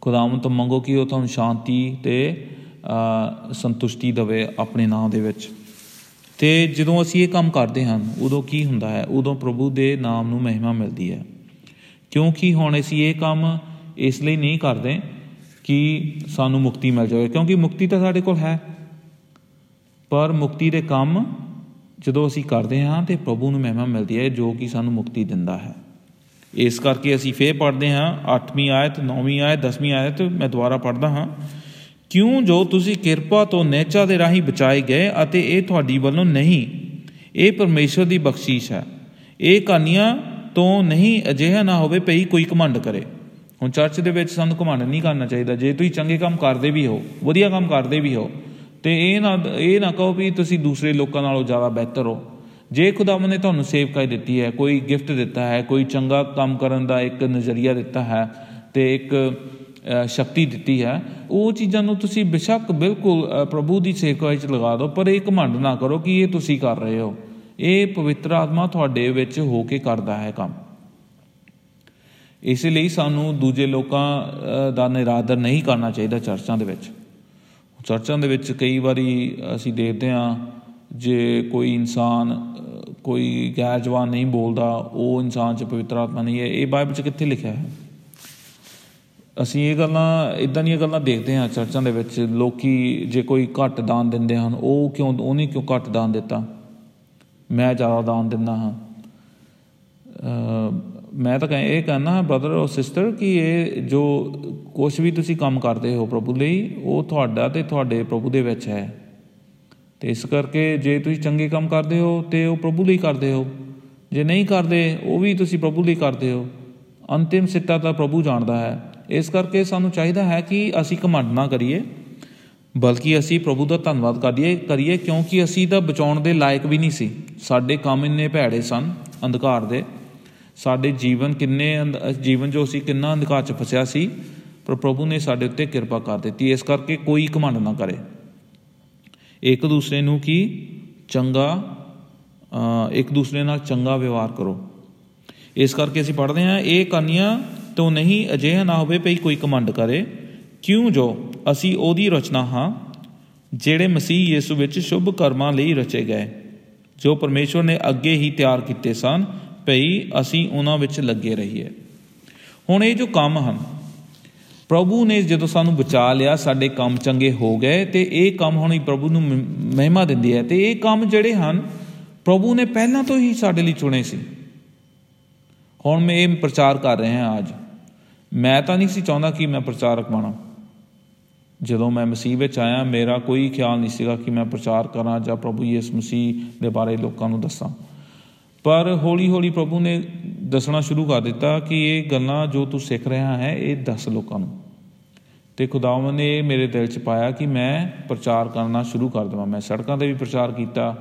ਖੁਦਾਵੰ ਤੋਂ ਮੰਗੋ ਕਿ ਉਹ ਤੁਹਾਨੂੰ ਸ਼ਾਂਤੀ ਤੇ ਸੰਤੁਸ਼ਟੀ ਦੇਵੇ ਆਪਣੇ ਨਾਮ ਦੇ ਵਿੱਚ। ਤੇ ਜਦੋਂ ਅਸੀਂ ਇਹ ਕੰਮ ਕਰਦੇ ਹਾਂ, ਉਦੋਂ ਕੀ ਹੁੰਦਾ ਹੈ? ਉਦੋਂ ਪ੍ਰਭੂ ਦੇ ਨਾਮ ਨੂੰ ਮਹਿਮਾ ਮਿਲਦੀ ਹੈ। ਕਿਉਂਕਿ ਹੁਣ ਅਸੀਂ ਇਹ ਕੰਮ ਇਸ ਲਈ ਨਹੀਂ ਕਰਦੇ ਕਿ ਸਾਨੂੰ ਮੁਕਤੀ ਮਿਲ ਜਾਵੇ। ਕਿਉਂਕਿ ਮੁਕਤੀ ਤਾਂ ਸਾਡੇ ਕੋਲ ਹੈ। ਪਰ ਮੁਕਤੀ ਦੇ ਕੰਮ ਜਦੋਂ ਅਸੀਂ ਕਰਦੇ ਹਾਂ ਤੇ ਪ੍ਰਭੂ ਨੂੰ ਮਹਿਮਾ ਮਿਲਦੀ ਹੈ, ਜੋ ਕਿ ਸਾਨੂੰ ਮੁਕਤੀ ਦਿੰਦਾ ਹੈ। ਇਸ ਕਰਕੇ ਅਸੀਂ ਫੇਰ ਪੜ੍ਹਦੇ ਹਾਂ 8ਵੀਂ ਆਇਤ 9ਵੀਂ ਆਇਤ 10ਵੀਂ ਆਇਤ, ਮੈਂ ਦੁਬਾਰਾ ਪੜ੍ਹਦਾ ਹਾਂ। ਕਿਉਂ ਜੋ ਤੁਸੀਂ ਕਿਰਪਾ ਤੋਂ ਨੇਚਾ ਦੇ ਰਾਹੀਂ ਬਚਾਏ ਗਏ ਅਤੇ ਇਹ ਤੁਹਾਡੀ ਵੱਲੋਂ ਨਹੀਂ, ਇਹ ਪਰਮੇਸ਼ਰ ਦੀ ਬਖਸ਼ੀਸ਼ ਹੈ। ਇਹ ਕਹਾਣੀਆਂ ਤੋਂ ਨਹੀਂ ਅਜਿਹਾ ਨਾ ਹੋਵੇ, ਭਈ ਕੋਈ ਘਮੰਡ ਕਰੇ। ਹੁਣ ਚਰਚ ਦੇ ਵਿੱਚ ਸਾਨੂੰ ਘਮੰਡ ਨਹੀਂ ਕਰਨਾ ਚਾਹੀਦਾ। ਜੇ ਤੁਸੀਂ ਚੰਗੇ ਕੰਮ ਕਰਦੇ ਵੀ ਹੋ, ਵਧੀਆ ਕੰਮ ਕਰਦੇ ਵੀ ਹੋ ਤੇ ਇਹ ਨਾ ਇਹ ਨਾ ਕਹੋ ਵੀ ਤੁਸੀਂ ਦੂਸਰੇ ਲੋਕਾਂ ਨਾਲੋਂ ਜ਼ਿਆਦਾ ਬਿਹਤਰ ਹੋ। ਜੇ ਖੁਦਾਵੰ ਨੇ ਤੁਹਾਨੂੰ ਸੇਵਕਾਈ ਦਿੱਤੀ ਹੈ, ਕੋਈ ਗਿਫਟ ਦਿੱਤਾ ਹੈ, ਕੋਈ ਚੰਗਾ ਕੰਮ ਕਰਨ ਦਾ ਇੱਕ ਨਜ਼ਰੀਆ ਦਿੱਤਾ ਹੈ ਤੇ ਇੱਕ ਸ਼ਕਤੀ ਦਿੱਤੀ ਹੈ, ਉਹ ਚੀਜ਼ਾਂ ਨੂੰ ਤੁਸੀਂ ਬਿਸ਼ੱਕ ਬਿਲਕੁਲ ਪ੍ਰਭੂ ਦੀ ਸੇਵਕਾਈ 'ਚ ਲਗਾ ਦਿਓ, ਪਰ ਇਹ ਘਮੰਡ ਨਾ ਕਰੋ ਕਿ ਇਹ ਤੁਸੀਂ ਕਰ ਰਹੇ ਹੋ। ਇਹ ਪਵਿੱਤਰ ਆਤਮਾ ਤੁਹਾਡੇ ਵਿੱਚ ਹੋ ਕੇ ਕਰਦਾ ਹੈ ਕੰਮ। ਇਸ ਲਈ ਸਾਨੂੰ ਦੂਜੇ ਲੋਕਾਂ ਦਾ ਨਿਰਾਦਰ ਨਹੀਂ ਕਰਨਾ ਚਾਹੀਦਾ ਚਰਚਾਂ ਦੇ ਵਿੱਚ। ਚਰਚਾਂ ਦੇ ਵਿੱਚ ਕਈ ਵਾਰੀ ਅਸੀਂ ਦੇਖਦੇ ਹਾਂ, ਜੇ ਕੋਈ ਇਨਸਾਨ, ਕੋਈ ਗੈਰ ਜਵਾਨ ਨਹੀਂ ਬੋਲਦਾ, ਉਹ ਇਨਸਾਨ 'ਚ ਪਵਿੱਤਰ ਆਤਮਾ ਨਹੀਂ ਹੈ, ਇਹ ਬਾਈਬਲ 'ਚ ਕਿੱਥੇ ਲਿਖਿਆ ਹੈ? ਅਸੀਂ ਇਹ ਗੱਲਾਂ ਇਦਾਂ ਦੀਆਂ ਗੱਲਾਂ ਦੇਖਦੇ ਹਾਂ ਚਰਚਾਂ ਦੇ ਵਿੱਚ, ਲੋਕੀ ਜੇ ਕੋਈ ਘੱਟ ਦਾਨ ਦਿੰਦੇ ਹਨ, ਉਹ ਕਿਉਂ, ਉਹਨੇ ਕਿਉਂ ਘੱਟ ਦਾਨ ਦਿੱਤਾ? ਮੈਂ ਜ਼ਿਆਦਾ ਦਾਨ ਦਿੰਦਾ ਹਾਂ। ਮੈਂ ਤਾਂ ਇਹ ਕਹਿੰਦਾ ਹਾਂ ਬ੍ਰਦਰ ਔਰ ਸਿਸਟਰ ਕਿ ਇਹ ਜੋ ਕੁਝ ਵੀ ਤੁਸੀਂ ਕੰਮ ਕਰਦੇ ਹੋ ਪ੍ਰਭੂ ਲਈ, ਉਹ ਤੁਹਾਡਾ ਤੇ ਤੁਹਾਡੇ ਪ੍ਰਭੂ ਦੇ ਵਿੱਚ ਹੈ। ਤੇ ਇਸ ਕਰਕੇ ਜੇ ਤੁਸੀਂ ਚੰਗੇ ਕੰਮ ਕਰਦੇ ਹੋ ਤੇ ਉਹ ਪ੍ਰਭੂ ਲਈ ਕਰਦੇ ਹੋ। ਜੇ ਨਹੀਂ ਕਰਦੇ, ਉਹ ਵੀ ਤੁਸੀਂ ਪ੍ਰਭੂ ਲਈ ਕਰਦੇ ਹੋ। ਅੰਤਿਮ ਸਿੱਟਾ ਤਾਂ ਪ੍ਰਭੂ ਜਾਣਦਾ ਹੈ। ਇਸ ਕਰਕੇ ਸਾਨੂੰ ਚਾਹੀਦਾ ਹੈ ਕਿ ਅਸੀਂ ਘਮੰਡ ਨਾ ਕਰੀਏ, ਬਲਕਿ ਅਸੀਂ ਪ੍ਰਭੂ ਦਾ ਧੰਨਵਾਦ ਕਰੀਏ ਕਰੀਏ, ਕਿਉਂਕਿ ਅਸੀਂ ਤਾਂ ਬਚਾਉਣ ਦੇ ਲਾਇਕ ਵੀ ਨਹੀਂ ਸੀ। ਸਾਡੇ ਕੰਮ ਇੰਨੇ ਭੈੜੇ ਸਨ, ਅੰਧਕਾਰ ਦੇ। ਸਾਡੇ ਜੀਵਨ ਕਿੰਨੇ ਜੀਵਨ ਜੋ ਅਸੀਂ ਕਿੰਨਾ ਅੰਧਕਾਰ 'ਚ ਫਸਿਆ ਸੀ, ਪਰ ਪ੍ਰਭੂ ਨੇ ਸਾਡੇ ਉੱਤੇ ਕਿਰਪਾ ਕਰ ਦਿੱਤੀ, ਇਸ ਕਰਕੇ ਕੋਈ ਘਮੰਡ ਨਾ ਕਰੇ। ਇੱਕ ਦੂਸਰੇ ਨੂੰ ਕੀ? ਚੰਗਾ ਇੱਕ ਦੂਸਰੇ ਨਾਲ ਚੰਗਾ ਵਿਵਹਾਰ ਕਰੋ। ਇਸ ਕਰਕੇ ਅਸੀਂ ਪੜ੍ਹਦੇ ਹਾਂ, ਇਹ ਕੰਨਿਆ ਤੋਂ ਨਹੀਂ ਅਜਿਹਾ ਨਾ ਹੋਵੇ ਭਈ ਕੋਈ ਕਮੰਡ ਕਰੇ। ਕਿਉਂ ਜੋ? ਅਸੀਂ ਉਹਦੀ ਰਚਨਾ ਹਾਂ, ਜਿਹੜੇ ਮਸੀਹ ਯਿਸੂ ਵਿੱਚ ਸ਼ੁਭ ਕਰਮਾਂ ਲਈ ਰਚੇ ਗਏ, ਜੋ ਪਰਮੇਸ਼ਵਰ ਨੇ ਅੱਗੇ ਹੀ ਤਿਆਰ ਕੀਤੇ ਸਨ ਭਈ ਅਸੀਂ ਉਹਨਾਂ ਵਿੱਚ ਲੱਗੇ ਰਹੀਏ। ਹੁਣ ਇਹ ਜੋ ਕੰਮ ਹਨ, ਪ੍ਰਭੂ ਨੇ ਜਦੋਂ ਸਾਨੂੰ ਬਚਾ ਲਿਆ, ਸਾਡੇ ਕੰਮ ਚੰਗੇ ਹੋ ਗਏ, ਤੇ ਇਹ ਕੰਮ ਹੁਣ ਹੀ ਪ੍ਰਭੂ ਨੂੰ ਮਹਿਮਾ ਦਿੰਦੀ ਹੈ ਤੇ ਇਹ ਕੰਮ ਜਿਹੜੇ ਹਨ, ਪ੍ਰਭੂ ਨੇ ਪਹਿਲਾਂ ਤੋਂ ਹੀ ਸਾਡੇ ਲਈ ਚੁਣੇ ਸੀ। ਹੁਣ ਮੈਂ ਇਹ ਪ੍ਰਚਾਰ ਕਰ ਰਿਹਾ ਹਾਂ ਅੱਜ। ਮੈਂ ਤਾਂ ਨਹੀਂ ਸੀ ਚਾਹੁੰਦਾ ਕਿ ਮੈਂ ਪ੍ਰਚਾਰਕ ਬਣਾ। ਜਦੋਂ ਮੈਂ ਮਸੀਹ ਵਿੱਚ ਆਇਆ, ਮੇਰਾ ਕੋਈ ਖਿਆਲ ਨਹੀਂ ਸੀਗਾ ਕਿ ਮੈਂ ਪ੍ਰਚਾਰ ਕਰਾਂ ਜਾਂ ਪ੍ਰਭੂ ਯਿਸੂ ਮਸੀਹ ਦੇ ਬਾਰੇ ਲੋਕਾਂ ਨੂੰ ਦੱਸਾਂ। ਪਰ ਹੌਲੀ-ਹੌਲੀ ਪ੍ਰਭੂ ਨੇ ਦੱਸਣਾ ਸ਼ੁਰੂ ਕਰ ਦਿੱਤਾ ਕਿ ਇਹ ਗੱਲਾਂ ਜੋ ਤੂੰ ਸਿੱਖ ਰਿਹਾ ਹੈ, ਇਹ ਦੱਸ ਲੋਕਾਂ ਨੂੰ। ਤੇ ਖੁਦਾਵੰ ਨੇ ਮੇਰੇ ਦਿਲ 'ਚ ਪਾਇਆ ਕਿ ਮੈਂ ਪ੍ਰਚਾਰ ਕਰਨਾ ਸ਼ੁਰੂ ਕਰ ਦਵਾਂ। ਮੈਂ ਸੜਕਾਂ ਤੇ ਵੀ ਪ੍ਰਚਾਰ ਕੀਤਾ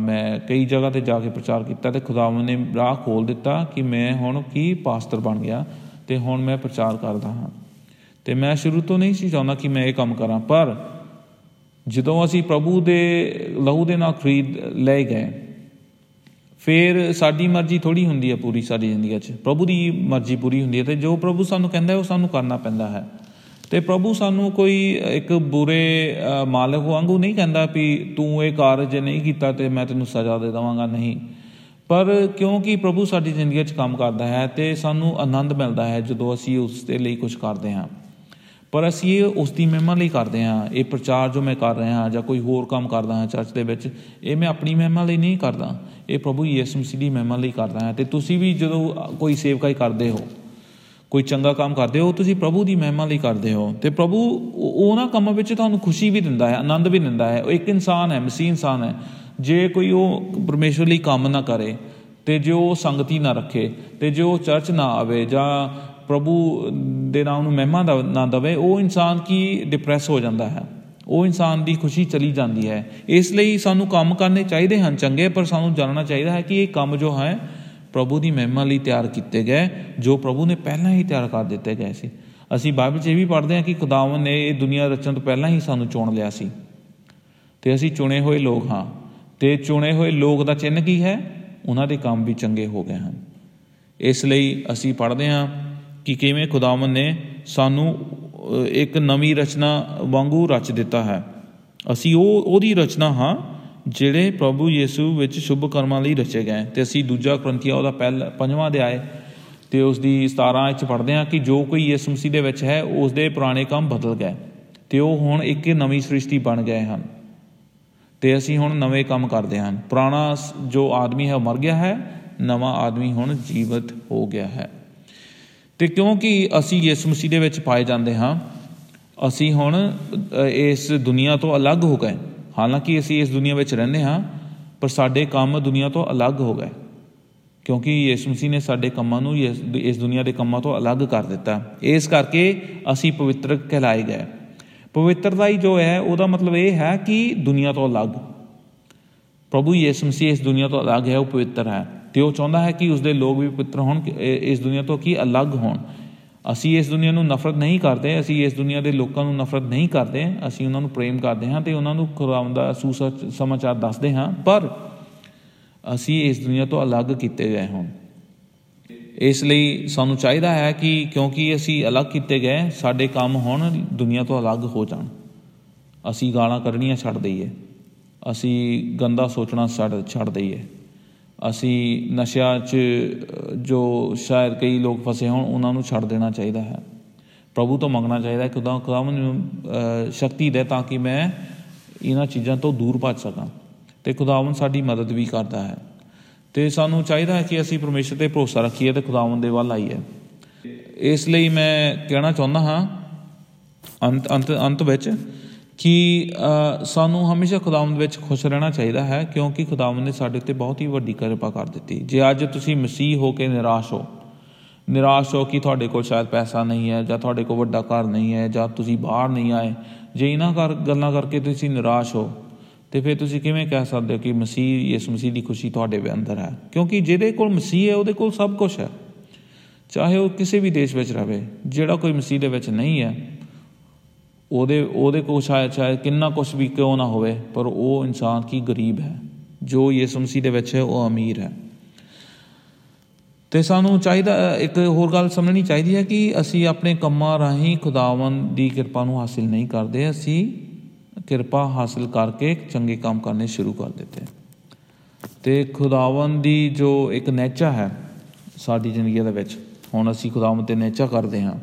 ਮੈਂ ਕਈ ਜਗ੍ਹਾ ਤੇ ਜਾ ਕੇ ਪ੍ਰਚਾਰ ਕੀਤਾ ਤੇ ਖੁਦਾਵੰ ਨੇ ਰਾਹ ਖੋਲ ਦਿੱਤਾ ਕਿ ਮੈਂ ਹੁਣ ਕੀ ਪਾਸਟਰ ਬਣ ਗਿਆ ਤੇ ਹੁਣ ਮੈਂ ਪ੍ਰਚਾਰ ਕਰਦਾ ਹਾਂ। ਤੇ ਮੈਂ ਸ਼ੁਰੂ ਤੋਂ ਨਹੀਂ ਸੀ ਚਾਹੁੰਦਾ ਕਿ ਮੈਂ ਇਹ ਕੰਮ ਕਰਾਂ, ਪਰ ਜਦੋਂ ਅਸੀਂ ਪ੍ਰਭੂ ਦੇ ਲਹੂ ਦੇ ਨਾਲ ਖਰੀਦ ਲੈ ਗਏ ਫਿਰ ਸਾਡੀ ਮਰਜ਼ੀ ਥੋੜੀ ਹੁੰਦੀ ਹੈ ਪੂਰੀ ਸਾਡੀ ਜ਼ਿੰਦਗੀ 'ਚ। ਪ੍ਰਭੂ ਦੀ ਮਰਜ਼ੀ ਪੂਰੀ ਹੁੰਦੀ ਹੈ ਤੇ ਜੋ ਪ੍ਰਭੂ ਸਾਨੂੰ ਕਹਿੰਦਾ ਹੈ, ਉਹ ਸਾਨੂੰ ਕਰਨਾ ਪੈਂਦਾ ਹੈ। ਤੇ ਪ੍ਰਭੂ ਸਾਨੂੰ ਕੋਈ ਇੱਕ ਬੁਰੇ ਮਾਲਕ ਵਾਂਗੂ ਨਹੀਂ ਕਹਿੰਦਾ ਵੀ ਤੂੰ ਇਹ ਕਾਰਜ ਨਹੀਂ ਕੀਤਾ ਤੇ ਮੈਂ ਤੈਨੂੰ ਸਜ਼ਾ ਦੇ ਦਵਾਂਗਾ, ਨਹੀਂ। ਪਰ ਕਿਉਂਕਿ ਪ੍ਰਭੂ ਸਾਡੀ ਜ਼ਿੰਦਗੀ 'ਚ ਕੰਮ ਕਰਦਾ ਹੈ ਤੇ ਸਾਨੂੰ ਆਨੰਦ ਮਿਲਦਾ ਹੈ ਜਦੋਂ ਅਸੀਂ ਉਸ ਦੇ ਲਈ ਕੁਝ ਕਰਦੇ ਹਾਂ। ਪਰ ਅਸੀਂ ਇਹ ਉਸ ਦੀ ਮਹਿਮਾ ਲਈ ਕਰਦੇ ਹਾਂ, ਇਹ ਪ੍ਰਚਾਰ ਜੋ ਮੈਂ ਕਰ ਰਿਹਾ ਹਾਂ ਜਾਂ ਕੋਈ ਹੋਰ ਕੰਮ ਕਰਦਾ ਹਾਂ ਚਰਚ ਦੇ ਵਿੱਚ, ਇਹ ਮੈਂ ਆਪਣੀ ਮਹਿਮਾ ਲਈ ਨਹੀਂ ਕਰਦਾ। ਇਹ ਪ੍ਰਭੂ ਯਿਸੂ ਮਸੀਹ ਦੀ ਮਹਿਮਾ ਲਈ ਕਰਦਾ ਹਾਂ। ਤੇ ਤੁਸੀਂ ਵੀ ਜਦੋਂ ਕੋਈ ਸੇਵਕਾਈ ਕਰਦੇ ਹੋ, ਕੋਈ ਚੰਗਾ ਕੰਮ ਕਰਦੇ ਹੋ ਤੁਸੀਂ ਪ੍ਰਭੂ ਦੀ ਮਹਿਮਾ ਲਈ ਕਰਦੇ ਹੋ। ਤੇ ਪ੍ਰਭੂ ਉਹਨਾਂ ਕੰਮਾਂ ਵਿੱਚ ਤੁਹਾਨੂੰ ਖੁਸ਼ੀ ਵੀ ਦਿੰਦਾ ਹੈ, ਆਨੰਦ ਵੀ ਦਿੰਦਾ ਹੈ। ਉਹ ਇੱਕ ਇਨਸਾਨ ਹੈ, ਮਸੀਹ ਇਨਸਾਨ ਹੈ। ਜੇ ਕੋਈ ਉਹ ਪਰਮੇਸ਼ਵਰ ਲਈ ਕੰਮ ਨਾ ਕਰੇ, ਤੇ ਜੇ ਉਹ ਸੰਗਤੀ ਨਾ ਰੱਖੇ, ਤੇ ਜੇ ਉਹ ਚਰਚ ਨਾ ਆਵੇ ਜਾਂ ਪ੍ਰਭੂ ਦੇ ਨਾਮ ਨੂੰ ਮਹਿਮਾ ਨਾ ਦਵੇ, ਉਹ ਇਨਸਾਨ ਕੀ ਡਿਪਰੈਸ ਹੋ ਜਾਂਦਾ ਹੈ? ਉਹ ਇਨਸਾਨ ਦੀ ਖੁਸ਼ੀ ਚਲੀ ਜਾਂਦੀ ਹੈ। ਇਸ ਲਈ ਸਾਨੂੰ ਕੰਮ ਕਰਨੇ ਚਾਹੀਦੇ ਹਨ ਚੰਗੇ, ਪਰ ਸਾਨੂੰ ਜਾਣਨਾ ਚਾਹੀਦਾ ਹੈ ਕਿ ਇਹ ਕੰਮ ਜੋ ਹੈ, ਪ੍ਰਭੂ ਦੀ ਮਹਿਮਾ ਲਈ ਤਿਆਰ ਕੀਤੇ ਗਏ, ਜੋ ਪ੍ਰਭੂ ਨੇ ਪਹਿਲਾਂ ਹੀ ਤਿਆਰ ਕਰ ਦਿੱਤੇ ਗਏ ਸੀ। ਅਸੀਂ ਬਾਈਬਲ 'ਚ ਇਹ ਵੀ ਪੜ੍ਹਦੇ ਹਾਂ ਕਿ ਖੁਦਾਵੰ ਨੇ ਇਹ ਦੁਨੀਆ ਰਚਣ ਤੋਂ ਪਹਿਲਾਂ ਹੀ ਸਾਨੂੰ ਚੁਣ ਲਿਆ ਸੀ। ਤੇ ਅਸੀਂ ਚੁਣੇ ਹੋਏ ਲੋਕ ਹਾਂ। ਤੇ ਚੁਣੇ ਹੋਏ ਲੋਕ ਦਾ ਚਿੰਨ ਕੀ ਹੈ? ਉਹਨਾਂ ਦੇ ਕੰਮ ਵੀ ਚੰਗੇ ਹੋ ਗਏ ਹਨ। ਇਸ ਲਈ ਅਸੀਂ ਪੜ੍ਹਦੇ ਹਾਂ ਕਿ ਕਿਵੇਂ ਖੁਦਾਵੰ ਨੇ ਸਾਨੂੰ ਇੱਕ ਨਵੀਂ ਰਚਨਾ ਵਾਂਗੂ ਰਚ ਦਿੱਤਾ ਹੈ। ਅਸੀਂ ਉਹ, ਉਹਦੀ ਰਚਨਾ ਹਾਂ ਜਿਹੜੇ ਪ੍ਰਭੂ ਯੀਸ਼ੂ ਵਿੱਚ ਸ਼ੁਭ ਕਰਮਾਂ ਲਈ ਰਚੇ ਗਏ। ਤੇ ਅਸੀਂ ਦੂਜਾ ਕਰੰਥੀਆ ਉਹਦਾ ਪਹਿਲਾ, ਪੰਜਵਾਂ ਅਧਿਆਇ, ਤੇ ਉਸ ਦੀ 17 ਵਿੱਚ ਪੜ੍ਹਦੇ ਹਾਂ ਕਿ ਜੋ ਕੋਈ ਯਿਸੂ ਮਸੀਹ ਦੇ ਵਿੱਚ ਹੈ ਉਸ ਦੇ ਪੁਰਾਣੇ ਕੰਮ ਬਦਲ ਗਏ ਤੇ ਉਹ ਹੁਣ ਇੱਕ ਨਵੀਂ ਸ੍ਰਿਸ਼ਟੀ ਬਣ ਗਏ ਹਨ। ਤੇ ਅਸੀਂ ਹੁਣ ਨਵੇਂ ਕੰਮ ਕਰਦੇ ਹਾਂ। ਪੁਰਾਣਾ ਜੋ ਆਦਮੀ ਹੈ ਉਹ ਮਰ ਗਿਆ ਹੈ, ਨਵਾਂ ਆਦਮੀ ਹੁਣ ਜੀਵਤ ਹੋ ਗਿਆ ਹੈ। ਤੇ ਕਿਉਂਕਿ ਅਸੀਂ ਯਿਸੂ ਮਸੀਹ ਦੇ ਵਿੱਚ ਪਾਏ ਜਾਂਦੇ ਹਾਂ, ਅਸੀਂ ਹੁਣ ਇਸ ਦੁਨੀਆ ਤੋਂ ਅਲੱਗ ਹੋ ਗਏ। ਹਾਲਾਂਕਿ ਅਸੀਂ ਇਸ ਦੁਨੀਆ ਵਿੱਚ ਰਹਿੰਦੇ ਹਾਂ, ਪਰ ਸਾਡੇ ਕੰਮ ਦੁਨੀਆ ਤੋਂ ਅਲੱਗ ਹੋ ਗਏ। ਕਿਉਂਕਿ ਯਿਸੂ ਮਸੀਹ ਨੇ ਸਾਡੇ ਕੰਮਾਂ ਨੂੰ ਇਸ ਦੁਨੀਆ ਦੇ ਕੰਮਾਂ ਤੋਂ ਅਲੱਗ ਕਰ ਦਿੱਤਾ। ਇਸ ਕਰਕੇ ਅਸੀਂ ਪਵਿੱਤਰ ਕਹਿਲਾਏ ਗਏ। ਪਵਿੱਤਰਤਾ ਹੀ ਜੋ ਹੈ, ਉਹਦਾ ਮਤਲਬ ਇਹ ਹੈ ਕਿ ਦੁਨੀਆ ਤੋਂ ਅਲੱਗ। ਪ੍ਰਭੂ ਯਿਸੂ ਮਸੀਹ ਇਸ ਦੁਨੀਆ ਤੋਂ ਅਲੱਗ ਹੈ, ਉਹ ਪਵਿੱਤਰ ਹੈ। ਤੇ ਉਹ ਚਾਹੁੰਦਾ ਹੈ ਕਿ ਉਸਦੇ ਲੋਕ ਵੀ ਪਵਿੱਤਰ ਹੋਣ ਇਸ ਦੁਨੀਆ ਤੋਂ ਕੀ ਅਲੱਗ ਹੋਣ। ਅਸੀਂ ਇਸ ਦੁਨੀਆ ਨੂੰ ਨਫ਼ਰਤ ਨਹੀਂ ਕਰਦੇ, ਅਸੀਂ ਇਸ ਦੁਨੀਆ ਦੇ ਲੋਕਾਂ ਨੂੰ ਨਫ਼ਰਤ ਨਹੀਂ ਕਰਦੇ, ਅਸੀਂ ਉਹਨਾਂ ਨੂੰ ਪ੍ਰੇਮ ਕਰਦੇ ਹਾਂ ਤੇ ਉਹਨਾਂ ਨੂੰ ਖੁਦਾਵੰਦ ਦਾ ਸਮਾਚਾਰ ਦੱਸਦੇ ਹਾਂ, ਪਰ ਅਸੀਂ ਇਸ ਦੁਨੀਆ ਤੋਂ ਅਲੱਗ ਕੀਤੇ ਗਏ ਹਾਂ ਇਸ ਲਈ ਸਾਨੂੰ ਚਾਹੀਦਾ ਹੈ ਕਿ ਕਿਉਂਕਿ ਅਸੀਂ ਅਲੱਗ ਕੀਤੇ ਗਏ, ਸਾਡੇ ਕੰਮ ਹੁਣ, ਦੁਨੀਆ ਤੋਂ ਅਲੱਗ ਹੋ ਜਾਣ। ਅਸੀਂ ਗਾਲਾਂ ਕੱਢਣੀਆਂ ਛੱਡ ਦਈਏ। ਅਸੀਂ ਗੰਦਾ ਸੋਚਣਾ ਛੱਡ ਛੱਡ ਦਈਏ। ਅਸੀਂ ਨਸ਼ਿਆਂ 'ਚ, ਜੋ ਸ਼ਾਇਦ ਕਈ ਲੋਕ ਫਸੇ ਹੋਣ, ਉਹਨਾਂ ਨੂੰ ਛੱਡ ਦੇਣਾ ਚਾਹੀਦਾ ਹੈ। ਪ੍ਰਭੂ ਤੋਂ ਮੰਗਣਾ ਚਾਹੀਦਾ ਹੈ ਕਿ ਖੁਦਾ ਖੁਦਾ ਮੈਨੂੰ ਸ਼ਕਤੀ ਦੇ ਤਾਂ ਕਿ ਮੈਂ ਇਹਨਾਂ ਚੀਜ਼ਾਂ ਤੋਂ ਦੂਰ ਭੱਜ ਸਕਾਂ ਤੇ ਖੁਦਾਵੰ ਸਾਡੀ ਮਦਦ ਵੀ ਕਰਦਾ ਹੈ। ਤੇ ਸਾਨੂੰ ਚਾਹੀਦਾ ਹੈ ਕਿ ਅਸੀਂ ਪਰਮੇਸ਼ਰ ਤੇ ਭਰੋਸਾ ਰੱਖੀਏ ਤੇ ਖੁਦਾਵੰ ਦੇ ਵੱਲ ਆਈਏ। ਇਸ ਲਈ ਮੈਂ ਕਹਿਣਾ ਚਾਹੁੰਦਾ ਹਾਂ, ਅੰਤ ਅੰਤ ਅੰਤ ਵਿੱਚ ਕਿ ਸਾਨੂੰ ਹਮੇਸ਼ਾ ਖੁਦਾਵੰਦ ਵਿੱਚ ਖੁਸ਼ ਰਹਿਣਾ ਚਾਹੀਦਾ ਹੈ, ਕਿਉਂਕਿ ਖੁਦਾਵੰਦ ਨੇ ਸਾਡੇ ਉੱਤੇ ਬਹੁਤ ਹੀ ਵੱਡੀ ਕਿਰਪਾ ਕਰ ਦਿੱਤੀ। ਜੇ ਅੱਜ ਤੁਸੀਂ ਮਸੀਹ ਹੋ ਕੇ ਨਿਰਾਸ਼ ਹੋ ਨਿਰਾਸ਼ ਹੋ ਕਿ ਤੁਹਾਡੇ ਕੋਲ ਸ਼ਾਇਦ ਪੈਸਾ ਨਹੀਂ ਹੈ, ਜਾਂ ਤੁਹਾਡੇ ਕੋਲ ਵੱਡਾ ਘਰ ਨਹੀਂ ਹੈ, ਜਾਂ ਤੁਸੀਂ ਬਾਹਰ ਨਹੀਂ ਆਏ, ਜੇ ਇਹਨਾਂ ਕਰ ਗੱਲਾਂ ਕਰਕੇ ਤੁਸੀਂ ਨਿਰਾਸ਼ ਹੋ, ਤੇ ਫਿਰ ਤੁਸੀਂ ਕਿਵੇਂ ਕਹਿ ਸਕਦੇ ਹੋ ਕਿ ਮਸੀਹ ਇਸ ਮਸੀਹ ਦੀ ਖੁਸ਼ੀ ਤੁਹਾਡੇ ਦੇ ਅੰਦਰ ਹੈ? ਕਿਉਂਕਿ ਜਿਹਦੇ ਕੋਲ ਮਸੀਹ ਹੈ, ਉਹਦੇ ਕੋਲ ਸਭ ਕੁਝ ਹੈ। ਚਾਹੇ ਉਹ ਕਿਸੇ ਵੀ ਦੇਸ਼ ਵਿੱਚ ਰਹੇ ਜਿਹੜਾ ਕੋਈ ਮਸੀਹ ਦੇ ਵਿੱਚ ਨਹੀਂ ਹੈ ਉਹਦੇ ਉਹਦੇ ਕੋਲ ਸ਼ਾਇਦ ਸ਼ਾਇਦ ਕਿੰਨਾ ਕੁਝ ਵੀ ਕਿਉਂ ਨਾ ਹੋਵੇ, ਪਰ ਉਹ ਇਨਸਾਨ ਕੀ ਗਰੀਬ ਹੈ, ਜੋ ਯਿਸੂ ਮਸੀਹ ਦੇ ਵਿੱਚ ਹੈ ਉਹ ਅਮੀਰ ਹੈ। ਤੇ ਸਾਨੂੰ ਚਾਹੀਦਾ, ਇੱਕ ਹੋਰ ਗੱਲ ਸਮਝਣੀ ਚਾਹੀਦੀ ਹੈ ਕਿ ਅਸੀਂ ਆਪਣੇ ਕੰਮਾਂ ਰਾਹੀਂ ਖੁਦਾਵੰਦ ਦੀ ਕਿਰਪਾ ਨੂੰ ਹਾਸਿਲ ਨਹੀਂ ਕਰਦੇ, ਅਸੀਂ ਕਿਰਪਾ ਹਾਸਿਲ ਕਰਕੇ ਚੰਗੇ ਕੰਮ ਕਰਨੇ ਸ਼ੁਰੂ ਕਰ ਦਿੱਤੇ। ਤੇ ਖੁਦਾਵੰਦ ਦੀ ਜੋ ਇੱਕ ਨੇਚਾ ਹੈ ਸਾਡੀ ਜ਼ਿੰਦਗੀ ਦੇ ਵਿੱਚ, ਹੁਣ ਅਸੀਂ ਖੁਦਾਵੰਦ ਤੇ ਨੇਚਾ ਕਰਦੇ ਹਾਂ।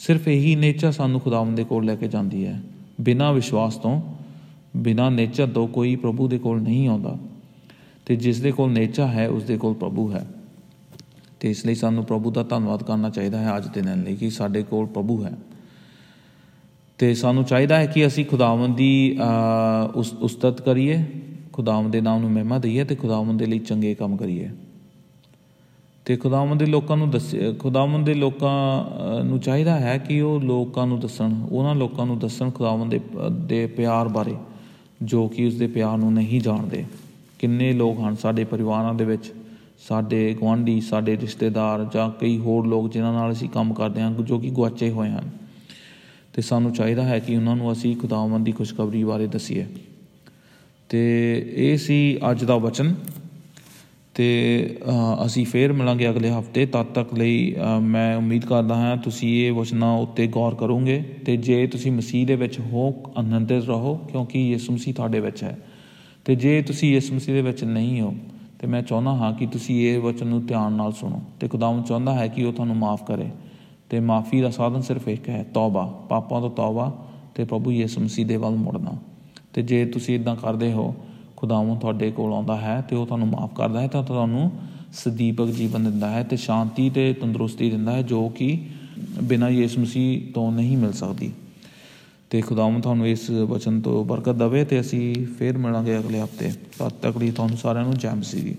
ਸਿਰਫ ਇਹੀ ਨੇਚਾ ਸਾਨੂੰ ਖੁਦਾਵੰਦ ਦੇ ਕੋਲ ਲੈ ਕੇ ਜਾਂਦੀ ਹੈ। ਬਿਨਾਂ ਵਿਸ਼ਵਾਸ ਤੋਂ, ਬਿਨਾਂ ਨੇਚਾ ਤੋਂ ਕੋਈ ਪ੍ਰਭੂ ਦੇ ਕੋਲ ਨਹੀਂ ਆਉਂਦਾ। ਤੇ ਜਿਸ ਦੇ ਕੋਲ ਨੇਚਾ ਹੈ, ਉਸ ਦੇ ਕੋਲ ਪ੍ਰਭੂ ਹੈ। ਤੇ ਇਸ ਲਈ ਸਾਨੂੰ ਪ੍ਰਭੂ ਦਾ ਧੰਨਵਾਦ ਕਰਨਾ ਚਾਹੀਦਾ ਹੈ ਅੱਜ ਦੇ ਦਿਨ ਲਈ ਕਿ ਸਾਡੇ ਕੋਲ ਪ੍ਰਭੂ ਹੈ। ਤੇ ਸਾਨੂੰ ਚਾਹੀਦਾ ਹੈ ਕਿ ਅਸੀਂ ਖੁਦਾਵੰਦ ਦੀ ਉਸ, ਉਸਤਤ ਕਰੀਏ, ਖੁਦਾਵੰਦ ਦੇ ਨਾਮ ਨੂੰ ਮਹਿਮਾ ਦਈਏ ਤੇ ਖੁਦਾਵੰਦ ਦੇ ਲਈ ਚੰਗੇ ਕੰਮ ਕਰੀਏ। ਤੇ ਖੁਦਾਵੰਦ ਦੇ ਲੋਕਾਂ ਨੂੰ ਦੱਸ, ਖੁਦਾਵੰਦ ਦੇ ਲੋਕਾਂ ਨੂੰ ਚਾਹੀਦਾ ਹੈ ਕਿ ਉਹ ਲੋਕਾਂ ਨੂੰ ਦੱਸਣ, ਉਹਨਾਂ ਲੋਕਾਂ ਨੂੰ ਦੱਸਣ ਖੁਦਾਵੰਦ ਦੇ ਦੇ ਪਿਆਰ ਬਾਰੇ, ਜੋ ਕਿ ਉਸ ਦੇ ਪਿਆਰ ਨੂੰ ਨਹੀਂ ਜਾਣਦੇ। ਕਿੰਨੇ ਲੋਕ ਹਨ ਸਾਡੇ ਪਰਿਵਾਰਾਂ ਦੇ ਵਿੱਚ, ਸਾਡੇ ਗਵਾਂਢੀ ਸਾਡੇ ਰਿਸ਼ਤੇਦਾਰ ਜਾਂ ਕਈ ਹੋਰ ਲੋਕ ਜਿਨ੍ਹਾਂ ਨਾਲ ਅਸੀਂ ਕੰਮ ਕਰਦੇ ਹਾਂ, ਜੋ ਕਿ ਗੁਆਚੇ ਹੋਏ ਹਨ। ਤੇ ਸਾਨੂੰ ਚਾਹੀਦਾ ਹੈ ਕਿ ਉਹਨਾਂ ਨੂੰ ਅਸੀਂ ਖੁਦਾਵੰਦ ਦੀ ਖੁਸ਼ਖਬਰੀ ਬਾਰੇ ਦਸੀਏ। ਤੇ ਇਹ ਸੀ ਅੱਜ ਦਾ ਵਚਨ। ਤੇ ਅਸੀਂ ਫੇਰ ਮਿਲਾਂਗੇ ਅਗਲੇ ਹਫ਼ਤੇ। ਤਦ ਤੱਕ ਲਈ ਮੈਂ ਉਮੀਦ ਕਰਦਾ ਹਾਂ ਤੁਸੀਂ ਇਹ ਵਚਨਾਂ ਉੱਤੇ ਗੌਰ ਕਰੋਗੇ ਤੇ ਜੇ ਤੁਸੀਂ ਮਸੀਹ ਦੇ ਵਿੱਚ ਹੋ, ਆਨੰਦਿਤ ਰਹੋ, ਕਿਉਂਕਿ ਯਿਸੂ ਮਸੀਹ ਤੁਹਾਡੇ ਵਿੱਚ ਹੈ। ਤੇ ਜੇ ਤੁਸੀਂ ਯਿਸੂ ਮਸੀਹ ਦੇ ਵਿੱਚ ਨਹੀਂ ਹੋ, ਤੇ ਮੈਂ ਚਾਹੁੰਦਾ ਹਾਂ ਕਿ ਤੁਸੀਂ ਇਹ ਵਚਨ ਨੂੰ ਧਿਆਨ ਨਾਲ ਸੁਣੋ। ਤੇ ਖੁਦਾਵੰਦ ਚਾਹੁੰਦਾ ਹੈ ਕਿ ਉਹ ਤੁਹਾਨੂੰ ਮਾਫ ਕਰੇ। ਤੇ ਮਾਫੀ ਦਾ ਸਾਧਨ ਸਿਰਫ ਇੱਕ ਹੈ, ਤੌਬਾ। ਪਾਪਾਂ ਤੋਂ ਤੌਬਾ ਤੇ ਪ੍ਰਭੂ ਯਿਸੂ ਮਸੀਹ ਦੇ ਵੱਲ ਮੁੜਨਾ। ਤੇ ਜੇ ਤੁਸੀਂ ਇਦਾਂ ਕਰਦੇ ਹੋ ਖੁਦਾਵੰਦ ਤੁਹਾਡੇ ਕੋਲ ਆਉਂਦਾ ਹੈ ਤੇ ਉਹ ਤੁਹਾਨੂੰ ਮਾਫ ਕਰਦਾ ਹੈ ਤਾਂ ਤੁਹਾਨੂੰ ਸਦੀਪਕ ਜੀਵਨ ਦਿੰਦਾ ਹੈ ਤੇ ਸ਼ਾਂਤੀ ਤੇ ਤੰਦਰੁਸਤੀ ਦਿੰਦਾ ਹੈ ਜੋ ਕਿ ਬਿਨਾਂ ਯਿਸੂ ਮਸੀਹ ਤੋਂ ਨਹੀਂ ਮਿਲ ਸਕਦੀ। ਤੇ ਖੁਦਾਵੰਦ ਤੁਹਾਨੂੰ ਇਸ ਵਚਨ ਤੋਂ ਬਰਕਤ ਦੇਵੇ ਤੇ ਅਸੀਂ ਫੇਰ ਮਿਲਾਂਗੇ ਅਗਲੇ ਹਫ਼ਤੇ। ਤਦ ਤੱਕ ਲਈ ਤੁਹਾਨੂੰ ਸਾਰਿਆਂ ਨੂੰ ਜੈ ਮਸੀਹ।